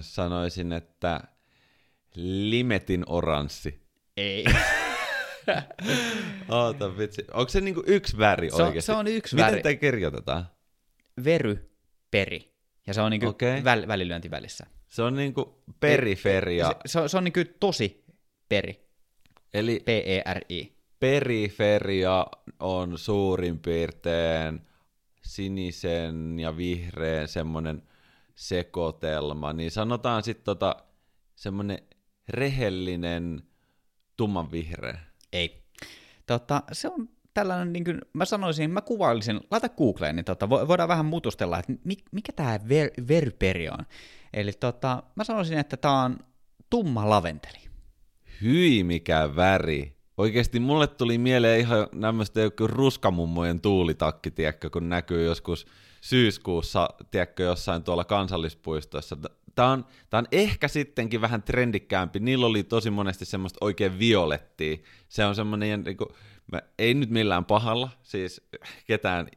sanoisin, että limetin oranssi. Ei. (laughs) Oota vitsi. Onko se niinku yksi väri Se on- oikeasti? se on yksi Miten väri. tämä kirjoitetaan? Very Peri. Ja se on niinku Okei. okay. väl, välilyönti välissä. Se on niinku periferia, Se, se, on, se on niinku tosi peri. eli P-E-R-I. periferia on suurin piirtein sinisen ja vihreän semmoinen sekoitelma, niin sanotaan sitten tota, semmoinen rehellinen tummanvihreä. Ei. Tota, se on tällainen, niin kuin, mä sanoisin, mä kuvailisin, laita Googleen, niin tota, vo- voidaan vähän mutustella, että mi, mikä tämä ver, verperi on. Eli tota, mä sanoisin, että tämä on tumma laventeli. Hyi mikä väri. Oikeasti mulle tuli mieleen ihan nämmöistä joku ruskamummojen tuulitakki, tiedätkö, kun näkyy joskus syyskuussa, tiedätkö, jossain tuolla kansallispuistoissa. Tämä on, tää on ehkä sittenkin vähän trendikkäämpi. Niillä oli tosi monesti semmoista oikein violettia. Se on semmoinen, niin kuin, mä, ei nyt millään pahalla, siis ketään,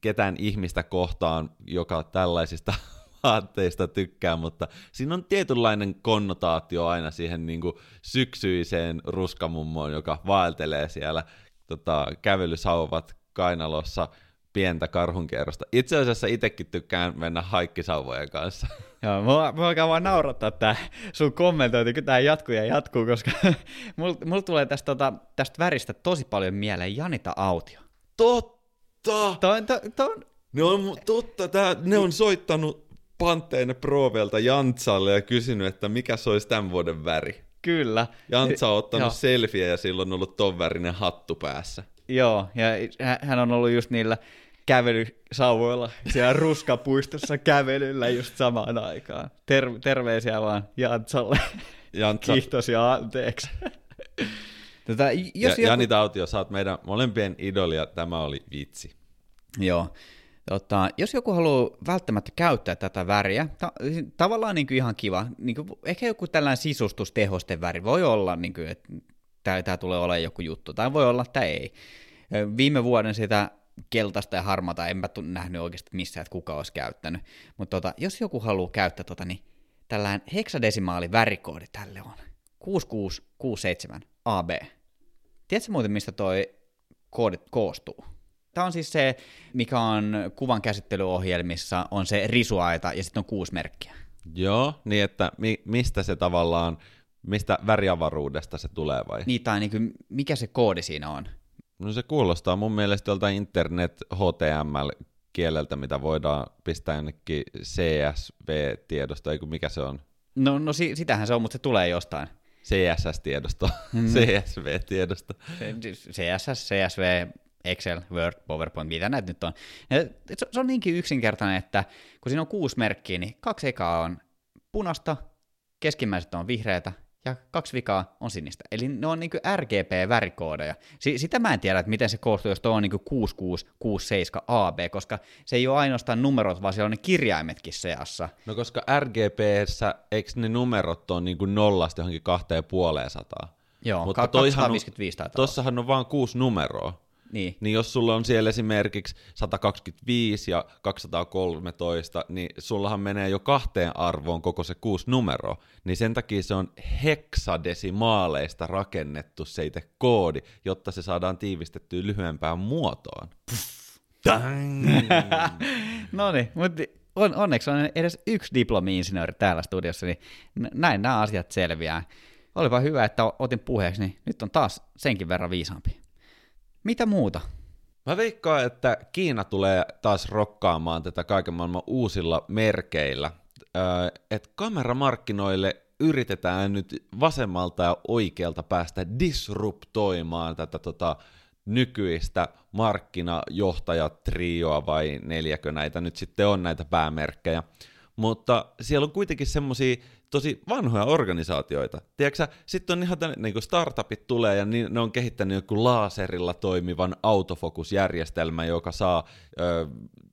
ketään ihmistä kohtaan, joka tällaisista (laughs) vaatteista tykkää, mutta siinä on tietynlainen konnotaatio aina siihen niin kuin syksyiseen ruskamummoon, joka vaeltelee siellä tota, kävelysauvat kainalossa pientä karhunkierrosta. Itse asiassa itsekin tykkään mennä haikkisauvojen kanssa. (laughs) Joo, mua, mua alkaa vaan naurattaa tää sun kommentointi, kun tää jatkuu ja jatkuu, koska (laughs) mulla mul tulee tästä, tota, tästä väristä tosi paljon mieleen Janita Autio. Totta! Toi, toi, toi, Ne on, totta, tää, ne on soittanut Pantteinen Provelta Jantsalle ja kysynyt, että mikä se olisi tämän vuoden väri. kyllä. Jantsa on ottanut Joo. selfieä ja sillä on ollut ton värinen hattu päässä. Joo, ja hä- hän on ollut just niillä kävelysauvoilla siellä ruskapuistossa kävelyllä just samaan aikaan. Ter- terveisiä vaan Jantsalle. Jantsa, Kiitos ja anteeksi. Ja, jos joku... Jani Tautio, sä oot meidän molempien idolia, tämä oli vitsi. Joo. Tota, jos joku haluaa välttämättä käyttää tätä väriä, ta- tavallaan niin kuin ihan kiva, niin kuin, ehkä joku tällainen sisustustehosten väri voi olla, niin kuin, että tämä tulee olemaan joku juttu, tai voi olla, että ei. Viime vuoden sitä keltaista ja harmata en mä nähnyt oikeasti missään, että kuka olisi käyttänyt. Mutta tota, jos joku haluaa käyttää tota, niin tällainen heksadesimaali värikoodi tälle on 6667 AB. Tiedätkö muuten, mistä toi koodi koostuu? Tämä on siis se, mikä on kuvan käsittelyohjelmissa, on se risuaita ja sitten on kuusi merkkiä. Joo, niin että mi- mistä se tavallaan, mistä väriavaruudesta se tulee vai? Niin, tai niin kuin, mikä se koodi siinä on? No se kuulostaa mun mielestä joltain internet HTML-kieleltä, mitä voidaan pistää jonnekin CSV-tiedosto, eikö mikä se on? No, no si- sitähän se on, mutta se tulee jostain. CSS-tiedosto, Mm. (laughs) CSV-tiedosto. CSS, CSV, Excel, Word, PowerPoint, mitä näitä nyt on. Se on niinkin yksinkertainen, että kun siinä on kuusi merkkiä, niin kaksi ekaa on punasta, keskimmäiset on vihreätä ja kaksi vikaa on sinistä. Eli ne on niinku RGB-värikoodeja. Si- sitä mä en tiedä, että miten se koostuu, jos tuo on niinku 6667 AB, koska se ei ole ainoastaan numerot, vaan siellä on ne kirjaimetkin seassa. No koska RGBssä, eikö ne numerot on niin nollasta johonkin kahteen puoleen sataa? Joo, Mutta ka- toihan on- 255 taitaa. Tossahan on vaan kuusi numeroa. Niin. Niin jos sulla on siellä esimerkiksi 125 ja 213, niin sullahan menee jo kahteen arvoon koko se kuusi numeroa. Niin sen takia se on heksadesimaaleista rakennettu se itse koodi, jotta se saadaan tiivistettyä lyhyempään muotoon. (laughs) No niin, mutta on, onneksi on edes yksi diplomi-insinööri täällä studiossa, niin näin nämä asiat selviää. Olipa hyvä, että otin puheeksi, niin nyt on taas senkin verran viisaampi. Mitä muuta? Mä veikkaan, että Kiina tulee taas rokkaamaan tätä kaiken maailman uusilla merkeillä. että kameramarkkinoille yritetään nyt vasemmalta ja oikealta päästä disruptoimaan tätä tota, nykyistä markkinajohtajatrioa vai neljäkö näitä nyt sitten on näitä päämerkkejä. Mutta siellä on kuitenkin semmosia tosi vanhoja organisaatioita. Tiedätkö sitten on ihan tänne, niin startupit tulee ja ne on kehittänyt joku laaserilla toimivan autofokusjärjestelmän, joka saa ö,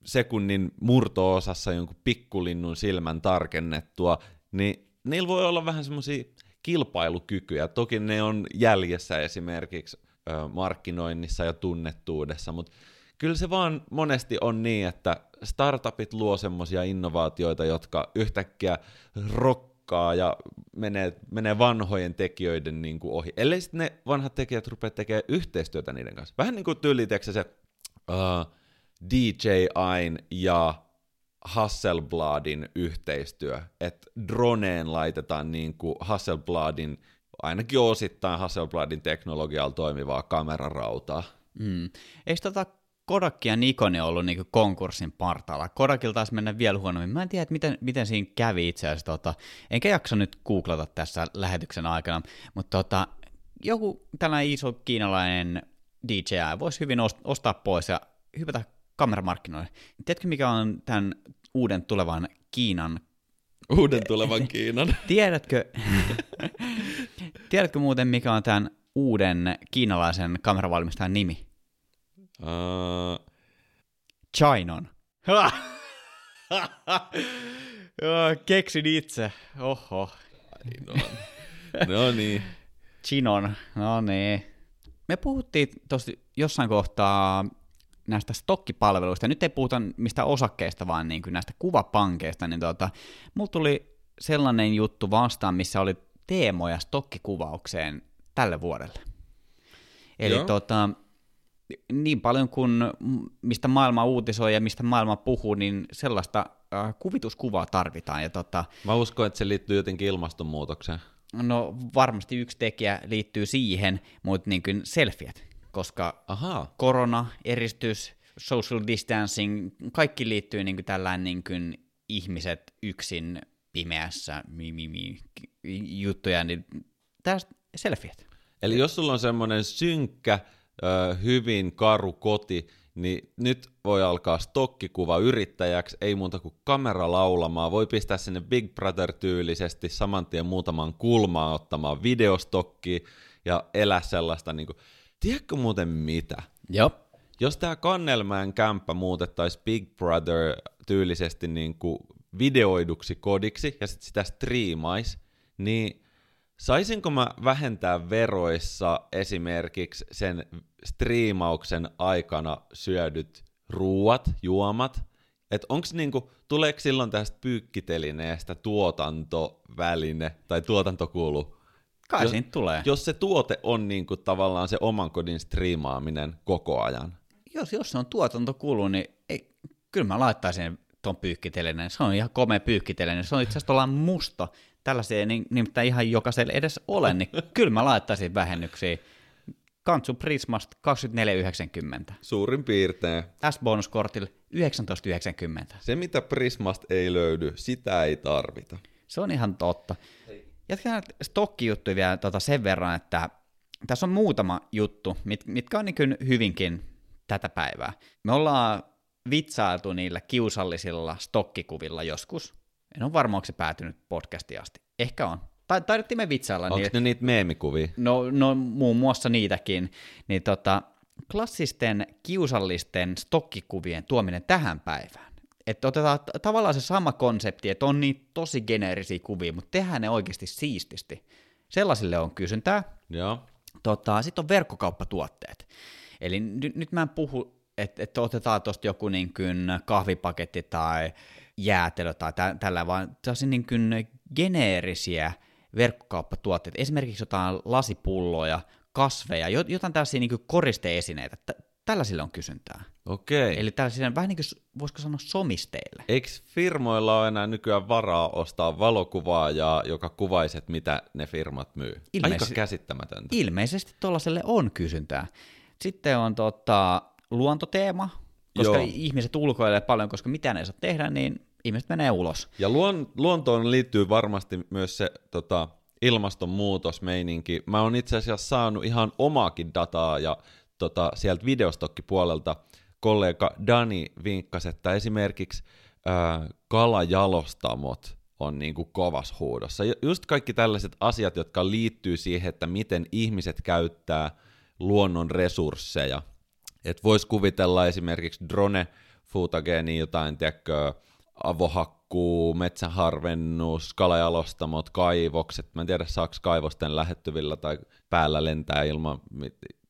sekunnin murto-osassa jonkun pikkulinnun silmän tarkennettua, niin niillä voi olla vähän semmoisia kilpailukykyjä. Toki ne on jäljessä esimerkiksi ö, markkinoinnissa ja tunnettuudessa, mutta kyllä se vaan monesti on niin, että startupit luo semmoisia innovaatioita, jotka yhtäkkiä rokkaa ja menee, menee vanhojen tekijöiden niin kuin ohi. Ellei sitten ne vanhat tekijät rupea tekemään yhteistyötä niiden kanssa. Vähän niin kuin tyyli, se uh, DJ Ain ja Hasselbladin yhteistyö, että droneen laitetaan niin kuin Hasselbladin, ainakin osittain Hasselbladin teknologialla toimivaa kamerarautaa. Mm. Eikö tota Kodak ja Nikon ollut niin konkurssin partaalla? Kodakilla taas mennä vielä huonommin. Mä en tiedä, miten, miten siinä kävi itse asiassa. Tota, enkä jaksa nyt googlata tässä lähetyksen aikana, mutta tota, joku tällainen iso kiinalainen DJI voisi hyvin ostaa pois ja hypätä kameramarkkinoille. Tiedätkö, mikä on tämän uuden tulevan Kiinan Uuden tulevan Kiinan. (laughs) Tiedätkö, (laughs) tiedätkö muuten, mikä on tämän uuden kiinalaisen kameravalmistajan nimi? Uh... Chinon. (laughs) Keksin itse. Oho. No, niin. (laughs) Chinon. No niin. Me puhuttiin tosi jossain kohtaa näistä stokkipalveluista, nyt ei puhuta mistä osakkeista, vaan niin kuin näistä kuvapankeista, niin tota, mulla tuli sellainen juttu vastaan, missä oli teemoja stokkikuvaukseen tälle vuodelle. Eli Joo. tota, niin paljon kuin mistä maailma uutisoi ja mistä maailma puhuu, niin sellaista äh, kuvituskuvaa tarvitaan. Ja tota, Mä uskon, että se liittyy jotenkin ilmastonmuutokseen. No varmasti yksi tekijä liittyy siihen, mutta niin kuin selfiet koska Aha. korona, eristys, social distancing, kaikki liittyy niin kuin tällainen niin kuin ihmiset yksin pimeässä mi, mi, mi, juttuja, niin tästä selfiet. Eli jos sulla on semmoinen synkkä, hyvin karu koti, niin nyt voi alkaa stokkikuva yrittäjäksi, ei muuta kuin kamera laulamaan, voi pistää sinne Big Brother-tyylisesti saman tien muutaman kulmaa ottamaan videostokki ja elää sellaista niin kuin Tiedätkö muuten mitä? Joo. Jos tämä Kannelmäen kämppä muutettaisiin Big Brother tyylisesti niin kuin videoiduksi kodiksi ja sit sitä striimaisi, niin saisinko mä vähentää veroissa esimerkiksi sen striimauksen aikana syödyt ruuat, juomat, että onko niinku, tuleeko silloin tästä pyykkitelineestä tuotantoväline tai tuotantokulu Kai jos, siitä tulee. Jos se tuote on niin kuin tavallaan se oman kodin striimaaminen koko ajan. Jos, jos se on tuotantokulu, niin ei, kyllä mä laittaisin ton pyykkitelineen. Se on ihan komea pyykkitelineen. Se on itse asiassa musta. Tällaisia ei nimittäin ihan jokaiselle edes ole, niin (laughs) kyllä mä laittaisin vähennyksiä. Kantsu Prismast 24,90. Suurin piirtein. S-bonuskortilla 19,90. Se, mitä Prismast ei löydy, sitä ei tarvita. Se on ihan totta. Jatketaan stokkijuttuja vielä tota sen verran, että tässä on muutama juttu, mit, mitkä on niin hyvinkin tätä päivää. Me ollaan vitsailtu niillä kiusallisilla stokkikuvilla joskus. En ole varma, onko se päätynyt podcastiin asti. Ehkä on. Tai taidettiin me vitsailla. Onko niin, ne niitä meemikuvia? No, no muun muassa niitäkin. Niin tota, klassisten kiusallisten stokkikuvien tuominen tähän päivään että otetaan tavallaan se sama konsepti, että on niin tosi geneerisiä kuvia, mutta tehdään ne oikeasti siististi. Sellaisille on kysyntää. Joo. Tota, Sitten on verkkokauppatuotteet. Eli nyt, nyt mä en puhu, että, että otetaan tuosta joku niin kuin kahvipaketti tai jäätelö tai tä, tällä, vaan sellaisia niin kuin geneerisiä verkkokauppatuotteita. Esimerkiksi jotain lasipulloja, kasveja, jotain tällaisia niin koristeesineitä tällaisille on kysyntää. Okei. Eli tällaisille vähän niin kuin, voisiko sanoa somisteille. Eikö firmoilla ole enää nykyään varaa ostaa valokuvaajaa, joka kuvaisi, että mitä ne firmat myy? Ilmeisesti, Aika käsittämätöntä. Ilmeisesti tuollaiselle on kysyntää. Sitten on tota, luontoteema, koska Joo. ihmiset ulkoilee paljon, koska mitä ne saa tehdä, niin ihmiset menee ulos. Ja luon, luontoon liittyy varmasti myös se tota, ilmastonmuutosmeininki. Mä oon itse asiassa saanut ihan omaakin dataa ja tota, sieltä videostokkipuolelta kollega Dani vinkkasi, että esimerkiksi ää, kalajalostamot on niin kuin kovas huudossa. Just kaikki tällaiset asiat, jotka liittyy siihen, että miten ihmiset käyttää luonnon resursseja. Että vois kuvitella esimerkiksi drone futageeni jotain, tiedätkö, avohakkuu, metsäharvennus, kalajalostamot, kaivokset. Mä en tiedä, saako kaivosten lähettyvillä tai päällä lentää ilman,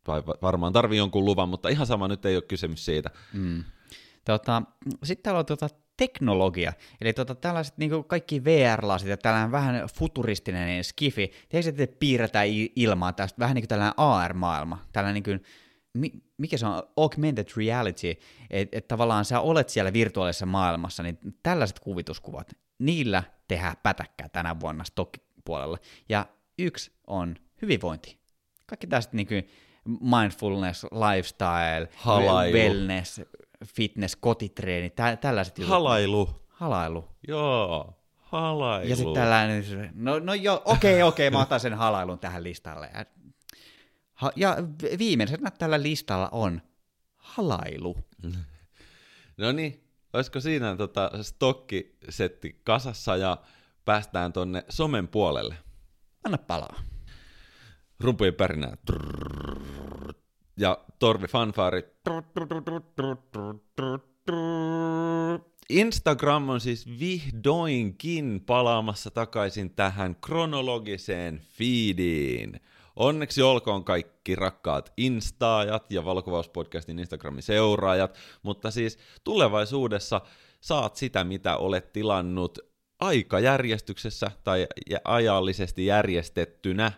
vai varmaan tarvii jonkun luvan, mutta ihan sama, nyt ei ole kysymys siitä. Mm. Tota, Sitten täällä on tota teknologia, eli tota, tällaiset niin kaikki VR-lasit ja tällainen vähän futuristinen skifi, tiedätkö, että piirretään ilmaa tästä vähän niin kuin tällainen AR-maailma, tällainen niin kuin, mikä se on, augmented reality, että et tavallaan sä olet siellä virtuaalisessa maailmassa, niin tällaiset kuvituskuvat, niillä tehdään pätäkkää tänä vuonna stock-puolella. Ja yksi on hyvinvointi. Kaikki tästä niin kuin mindfulness, lifestyle, Halailu. wellness, fitness, kotitreeni, tä- tällaiset jutut. Halailu. Halailu. Joo, halailu. Ja sitten tällainen, no, no joo, okei, okay, okei, okay, mä otan sen halailun tähän listalle. Ha- ja viimeisenä tällä listalla on halailu. No niin, olisiko siinä tota, stokkisetti kasassa ja päästään tonne somen puolelle? Anna palaa. Rumpujen pärinää. Ja torvi fanfaari. Instagram on siis vihdoinkin palaamassa takaisin tähän kronologiseen feediin. Onneksi olkoon kaikki rakkaat instaajat ja valokuvauspodcastin Instagramin seuraajat, mutta siis tulevaisuudessa saat sitä, mitä olet tilannut aikajärjestyksessä tai ajallisesti järjestettynä.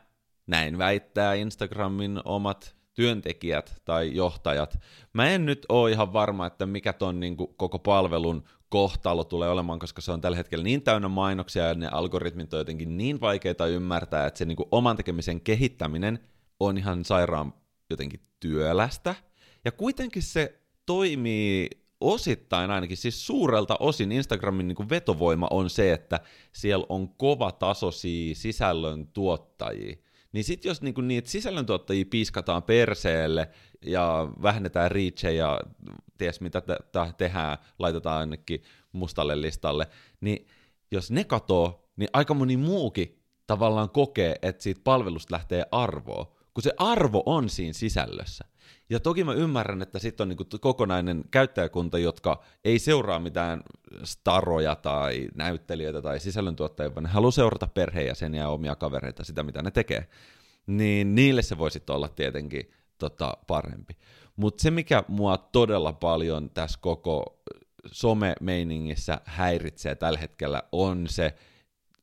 Näin väittää Instagramin omat työntekijät tai johtajat. Mä en nyt ole ihan varma, että mikä ton niin kuin, koko palvelun kohtalo tulee olemaan, koska se on tällä hetkellä niin täynnä mainoksia ja ne algoritmit on jotenkin niin vaikeita ymmärtää, että se niin kuin, oman tekemisen kehittäminen on ihan sairaan jotenkin työlästä. Ja kuitenkin se toimii osittain ainakin, siis suurelta osin Instagramin niin vetovoima on se, että siellä on kova tasoisia sisällön tuottajia. Niin sitten jos niinku niitä sisällöntuottajia piiskataan perseelle ja vähennetään reachejä ja ties mitä te- te- tehdään, laitetaan ainakin mustalle listalle, niin jos ne katoo, niin aika moni muukin tavallaan kokee, että siitä palvelusta lähtee arvoa, kun se arvo on siinä sisällössä. Ja toki mä ymmärrän, että sitten on niinku kokonainen käyttäjäkunta, jotka ei seuraa mitään staroja tai näyttelijöitä tai sisällöntuottajia, vaan ne haluaa seurata perheenjäseniä ja omia kavereita, sitä mitä ne tekee. Niin niille se voisi olla tietenkin tota, parempi. Mutta se, mikä mua todella paljon tässä koko some-meiningissä häiritsee tällä hetkellä, on se,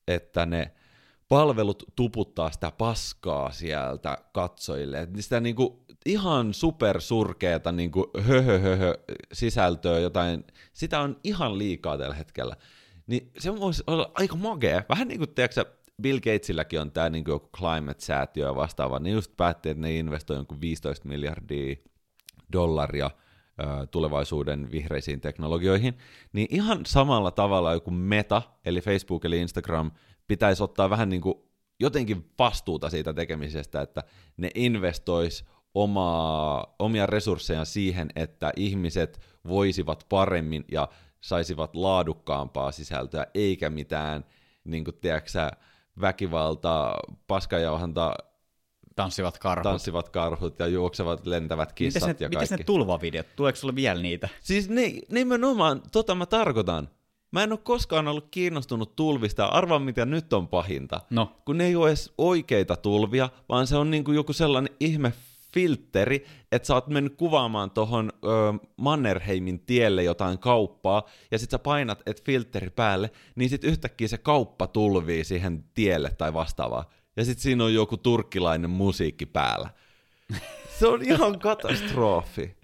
että ne palvelut tuputtaa sitä paskaa sieltä katsojille. Et sitä niinku ihan supersurkeeta niinku höhöhöhö sisältöä, jotain, sitä on ihan liikaa tällä hetkellä. Niin se voisi olla aika magea. Vähän niin kuin, tiedätkö, Bill Gatesilläkin on tämä niinku climate-säätiö ja vastaava, niin just päätti, että ne investoi jonkun 15 miljardia dollaria tulevaisuuden vihreisiin teknologioihin, niin ihan samalla tavalla joku Meta, eli Facebook eli Instagram, pitäisi ottaa vähän niin kuin jotenkin vastuuta siitä tekemisestä, että ne investois omaa, omia resursseja siihen, että ihmiset voisivat paremmin ja saisivat laadukkaampaa sisältöä, eikä mitään, niin kuin, tiedätkö, väkivalta, paskajauhanta, tanssivat karhut. tanssivat karhut ja juoksevat lentävät kissat mites ne, ja kaikki. Mites ne tulvavideot? Tuleeko sulle vielä niitä? Siis ne, nimenomaan, tota mä tarkoitan. Mä en ole koskaan ollut kiinnostunut tulvista. Arvaa, mitä nyt on pahinta. No. Kun ne ei ole edes oikeita tulvia, vaan se on niinku joku sellainen ihme filtteri, että sä oot mennyt kuvaamaan tohon ö, Mannerheimin tielle jotain kauppaa, ja sit sä painat, että filtteri päälle, niin sit yhtäkkiä se kauppa tulvii siihen tielle tai vastaavaa. Ja sit siinä on joku turkkilainen musiikki päällä. Se on ihan (laughs) katastrofi.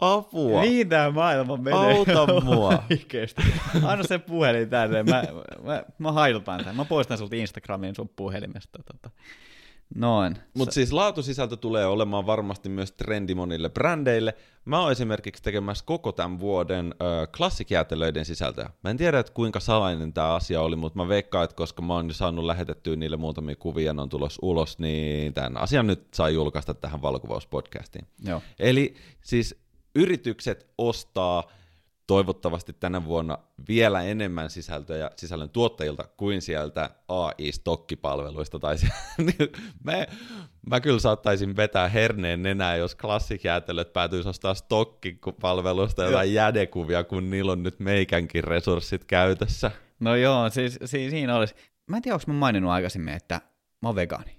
Apua. Niin tämä maailma menee. Auta mua. Oikeesti. Anna se puhelin tänne. Mä, mä, mä hailutan tämän. Mä poistan sulta Instagramin sun puhelimesta. Tota. Noin. Mutta siis laatusisältö tulee olemaan varmasti myös trendi monille brändeille. Mä oon esimerkiksi tekemässä koko tämän vuoden ö, klassikjäätelöiden sisältöä. Mä en tiedä, että kuinka salainen tämä asia oli, mutta mä veikkaan, että koska mä oon jo saanut lähetettyä niille muutamia kuvia ne on tulos ulos, niin tämän asian nyt saa julkaista tähän valokuvauspodcastiin. Joo. Eli siis yritykset ostaa toivottavasti tänä vuonna vielä enemmän sisältöjä sisällön tuottajilta kuin sieltä AI-stokkipalveluista. Tai se, (laughs) mä, mä kyllä saattaisin vetää herneen nenää, jos klassikjäätelöt päätyisi ostaa stokkipalveluista jotain jädekuvia, kun niillä on nyt meikänkin resurssit käytössä. No joo, siis, siis siinä olisi. Mä en tiedä, onko mä maininnut aikaisemmin, että mä oon vegaani.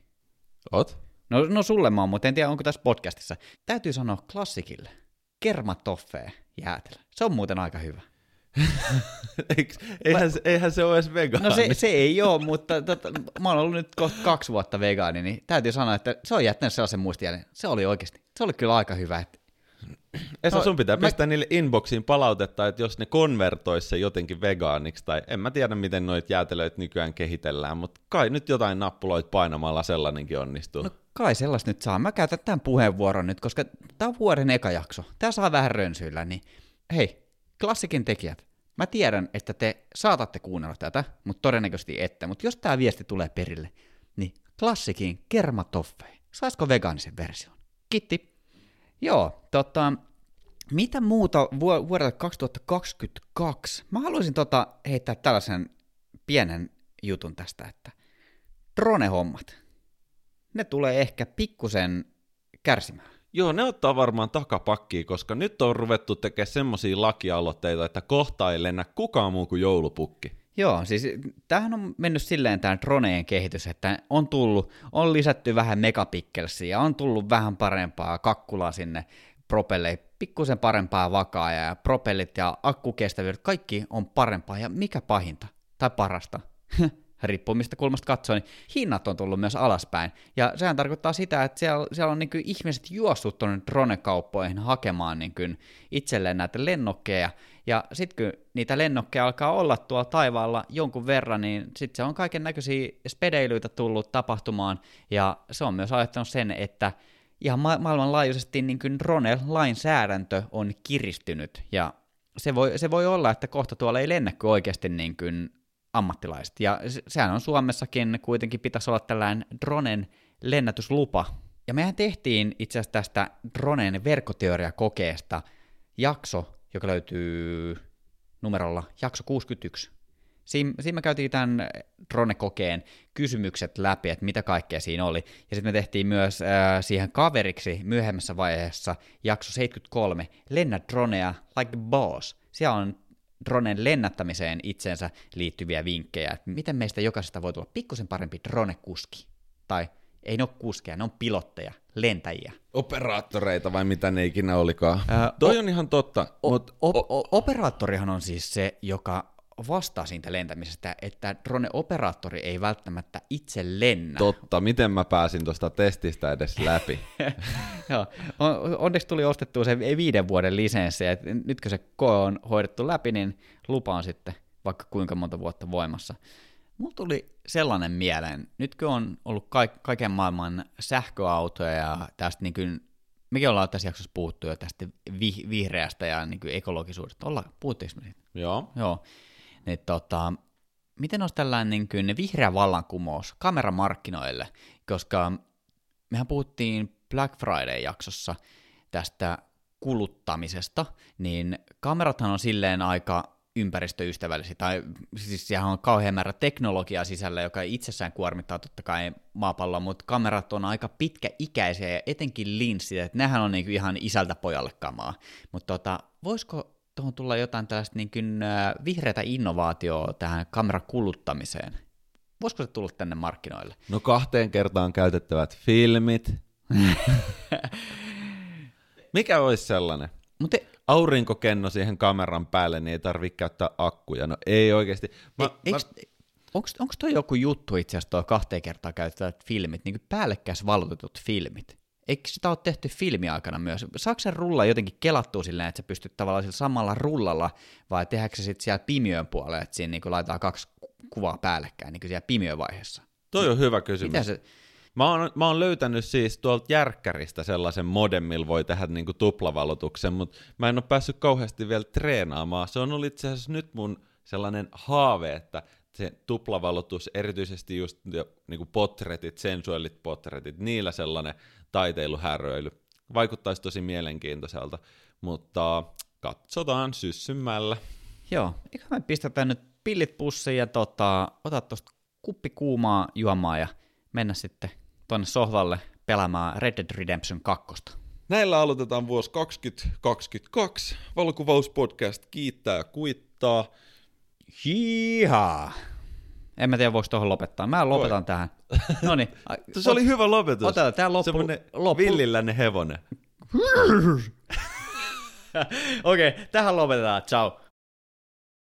Ot? No, no sulle mä oon, mutta en tiedä, onko tässä podcastissa. Täytyy sanoa klassikille. Kermatoffee jäätelö. Se on muuten aika hyvä. (laughs) Eihän, se, eihän se ole edes vegaani. No se, se ei ole, mutta tota, mä oon ollut nyt kohta kaksi vuotta vegaani, niin täytyy sanoa, että se on jättänyt sellaisen muistijäljen. Se oli oikeasti, se oli kyllä aika hyvä. Että... Esa, no, sun pitää mä... pistää niille inboxiin palautetta, että jos ne konvertoisi se jotenkin vegaaniksi, tai en mä tiedä, miten noita jäätelöitä nykyään kehitellään, mutta kai nyt jotain nappuloit painamalla sellainenkin onnistuu. No kai sellaista nyt saa. Mä käytän tämän puheenvuoron nyt, koska tämä on vuoden eka jakso. Tämä saa vähän rönsyillä, niin hei, klassikin tekijät. Mä tiedän, että te saatatte kuunnella tätä, mutta todennäköisesti ette. Mutta jos tämä viesti tulee perille, niin klassikin kermatoffei. Saisiko vegaanisen version? Kitti. Joo, tota, mitä muuta vu- vuodelle 2022? Mä haluaisin tota heittää tällaisen pienen jutun tästä, että drone-hommat ne tulee ehkä pikkusen kärsimään. Joo, ne ottaa varmaan takapakkiin, koska nyt on ruvettu tekemään semmoisia lakialoitteita, että kohta ei lennä kukaan muu kuin joulupukki. Joo, siis tämähän on mennyt silleen tämä droneen kehitys, että on tullut, on lisätty vähän megapikkelsiä on tullut vähän parempaa kakkulaa sinne propelleihin, pikkusen parempaa vakaa ja propellit ja akkukestävyydet, kaikki on parempaa ja mikä pahinta tai parasta, (laughs) riippuu mistä kulmasta katsoo, niin hinnat on tullut myös alaspäin. Ja sehän tarkoittaa sitä, että siellä, siellä on niin kuin ihmiset juossut tuonne drone-kauppoihin hakemaan niin kuin itselleen näitä lennokkeja, ja sitten kun niitä lennokkeja alkaa olla tuolla taivaalla jonkun verran, niin sitten se on kaiken näköisiä spedeilyitä tullut tapahtumaan, ja se on myös aiheuttanut sen, että ihan ma- maailmanlaajuisesti niin kuin drone-lainsäädäntö on kiristynyt, ja se voi, se voi olla, että kohta tuolla ei lennäkö oikeasti niin kuin ammattilaiset. Ja sehän on Suomessakin kuitenkin pitäisi olla tällainen dronen lennätyslupa. Ja mehän tehtiin itse asiassa tästä dronen verkkoteoriakokeesta jakso, joka löytyy numerolla jakso 61. Siinä, siinä me käytiin tämän drone-kokeen kysymykset läpi, että mitä kaikkea siinä oli. Ja sitten me tehtiin myös äh, siihen kaveriksi myöhemmässä vaiheessa jakso 73, Lennä dronea like a boss. Siellä on dronen lennättämiseen itsensä liittyviä vinkkejä, että miten meistä jokaisesta voi tulla pikkusen parempi drone-kuski. Tai ei ne ole kuskeja, ne on pilotteja, lentäjiä. Operaattoreita vai mitä ne ikinä olikaan. Ää, Toi o- on ihan totta. O- mut, o- o- operaattorihan on siis se, joka vastaa siitä lentämisestä, että drone-operaattori ei välttämättä itse lennä. Totta, miten mä pääsin tuosta testistä edes läpi? (laughs) Joo, onneksi tuli ostettua se viiden vuoden lisenssi, että nyt kun se koe on hoidettu läpi, niin lupa on sitten vaikka kuinka monta vuotta voimassa. Mulla tuli sellainen mieleen, nyt kun on ollut ka- kaiken maailman sähköautoja ja tästä niin kuin, mekin ollaan tässä jaksossa puhuttu jo tästä vi- vihreästä ja niin kuin ekologisuudesta, ollaan, puhuttiinko me siitä? Joo. Joo, niin tota, miten olisi tällainen niin kuin vihreä vallankumous kameramarkkinoille, koska mehän puhuttiin Black Friday-jaksossa tästä kuluttamisesta, niin kamerathan on silleen aika ympäristöystävällisiä, tai siis siellä on kauhean määrä teknologiaa sisällä, joka itsessään kuormittaa totta kai maapalloa, mutta kamerat on aika pitkäikäisiä, ja etenkin linssit, että nehän on niinku ihan isältä pojalle kamaa. Mutta tota, voisiko tuohon tulla jotain tällaista niin kuin, vihreätä innovaatioa tähän kamerakuluttamiseen? Voisiko se tulla tänne markkinoille? No kahteen kertaan käytettävät filmit. (laughs) Mikä olisi sellainen? Mut e- Aurinkokenno siihen kameran päälle, niin ei tarvitse käyttää akkuja. No ei oikeasti. Mä, e- mä... Onko toi joku juttu itse asiassa tuo kahteen kertaan käytettävät filmit, niin kuin päällekkäis valotetut filmit? Eikö sitä ole tehty filmiaikana myös? Saako se rulla jotenkin kelattua silleen, että sä pystyt tavallaan sillä samalla rullalla, vai tehdäänkö se sitten siellä pimiön puolella, että siinä niin laitetaan kaksi kuvaa päällekkäin niin siellä pimiövaiheessa? Toi on hyvä kysymys. Mitä se, Mä oon, mä oon löytänyt siis tuolta järkkäristä sellaisen modem, millä voi tehdä niinku tuplavalotuksen, mutta mä en ole päässyt kauheasti vielä treenaamaan. Se on ollut itse asiassa nyt mun sellainen haave, että se tuplavalotus, erityisesti just niinku potretit, sensuellit potretit, niillä sellainen taiteiluhäröily. Vaikuttaisi tosi mielenkiintoiselta, mutta katsotaan syssymällä. Joo, eikö me pistetään nyt pillit pussiin ja tota, ota tuosta kuppi kuumaa juomaa ja mennä sitten tuonne sohvalle pelaamaan Red Dead Redemption 2. Näillä aloitetaan vuosi 2022. Valokuvauspodcast kiittää ja kuittaa. Hiihaa! En mä tiedä, voiko tuohon lopettaa. Mä lopetan Voi. tähän. (laughs) No niin. Se oli hyvä lopetus. Otetaan tää loppu. loppu. Villilläinen hevonen. (laughs) Okei, okay, tähän lopetetaan. Ciao.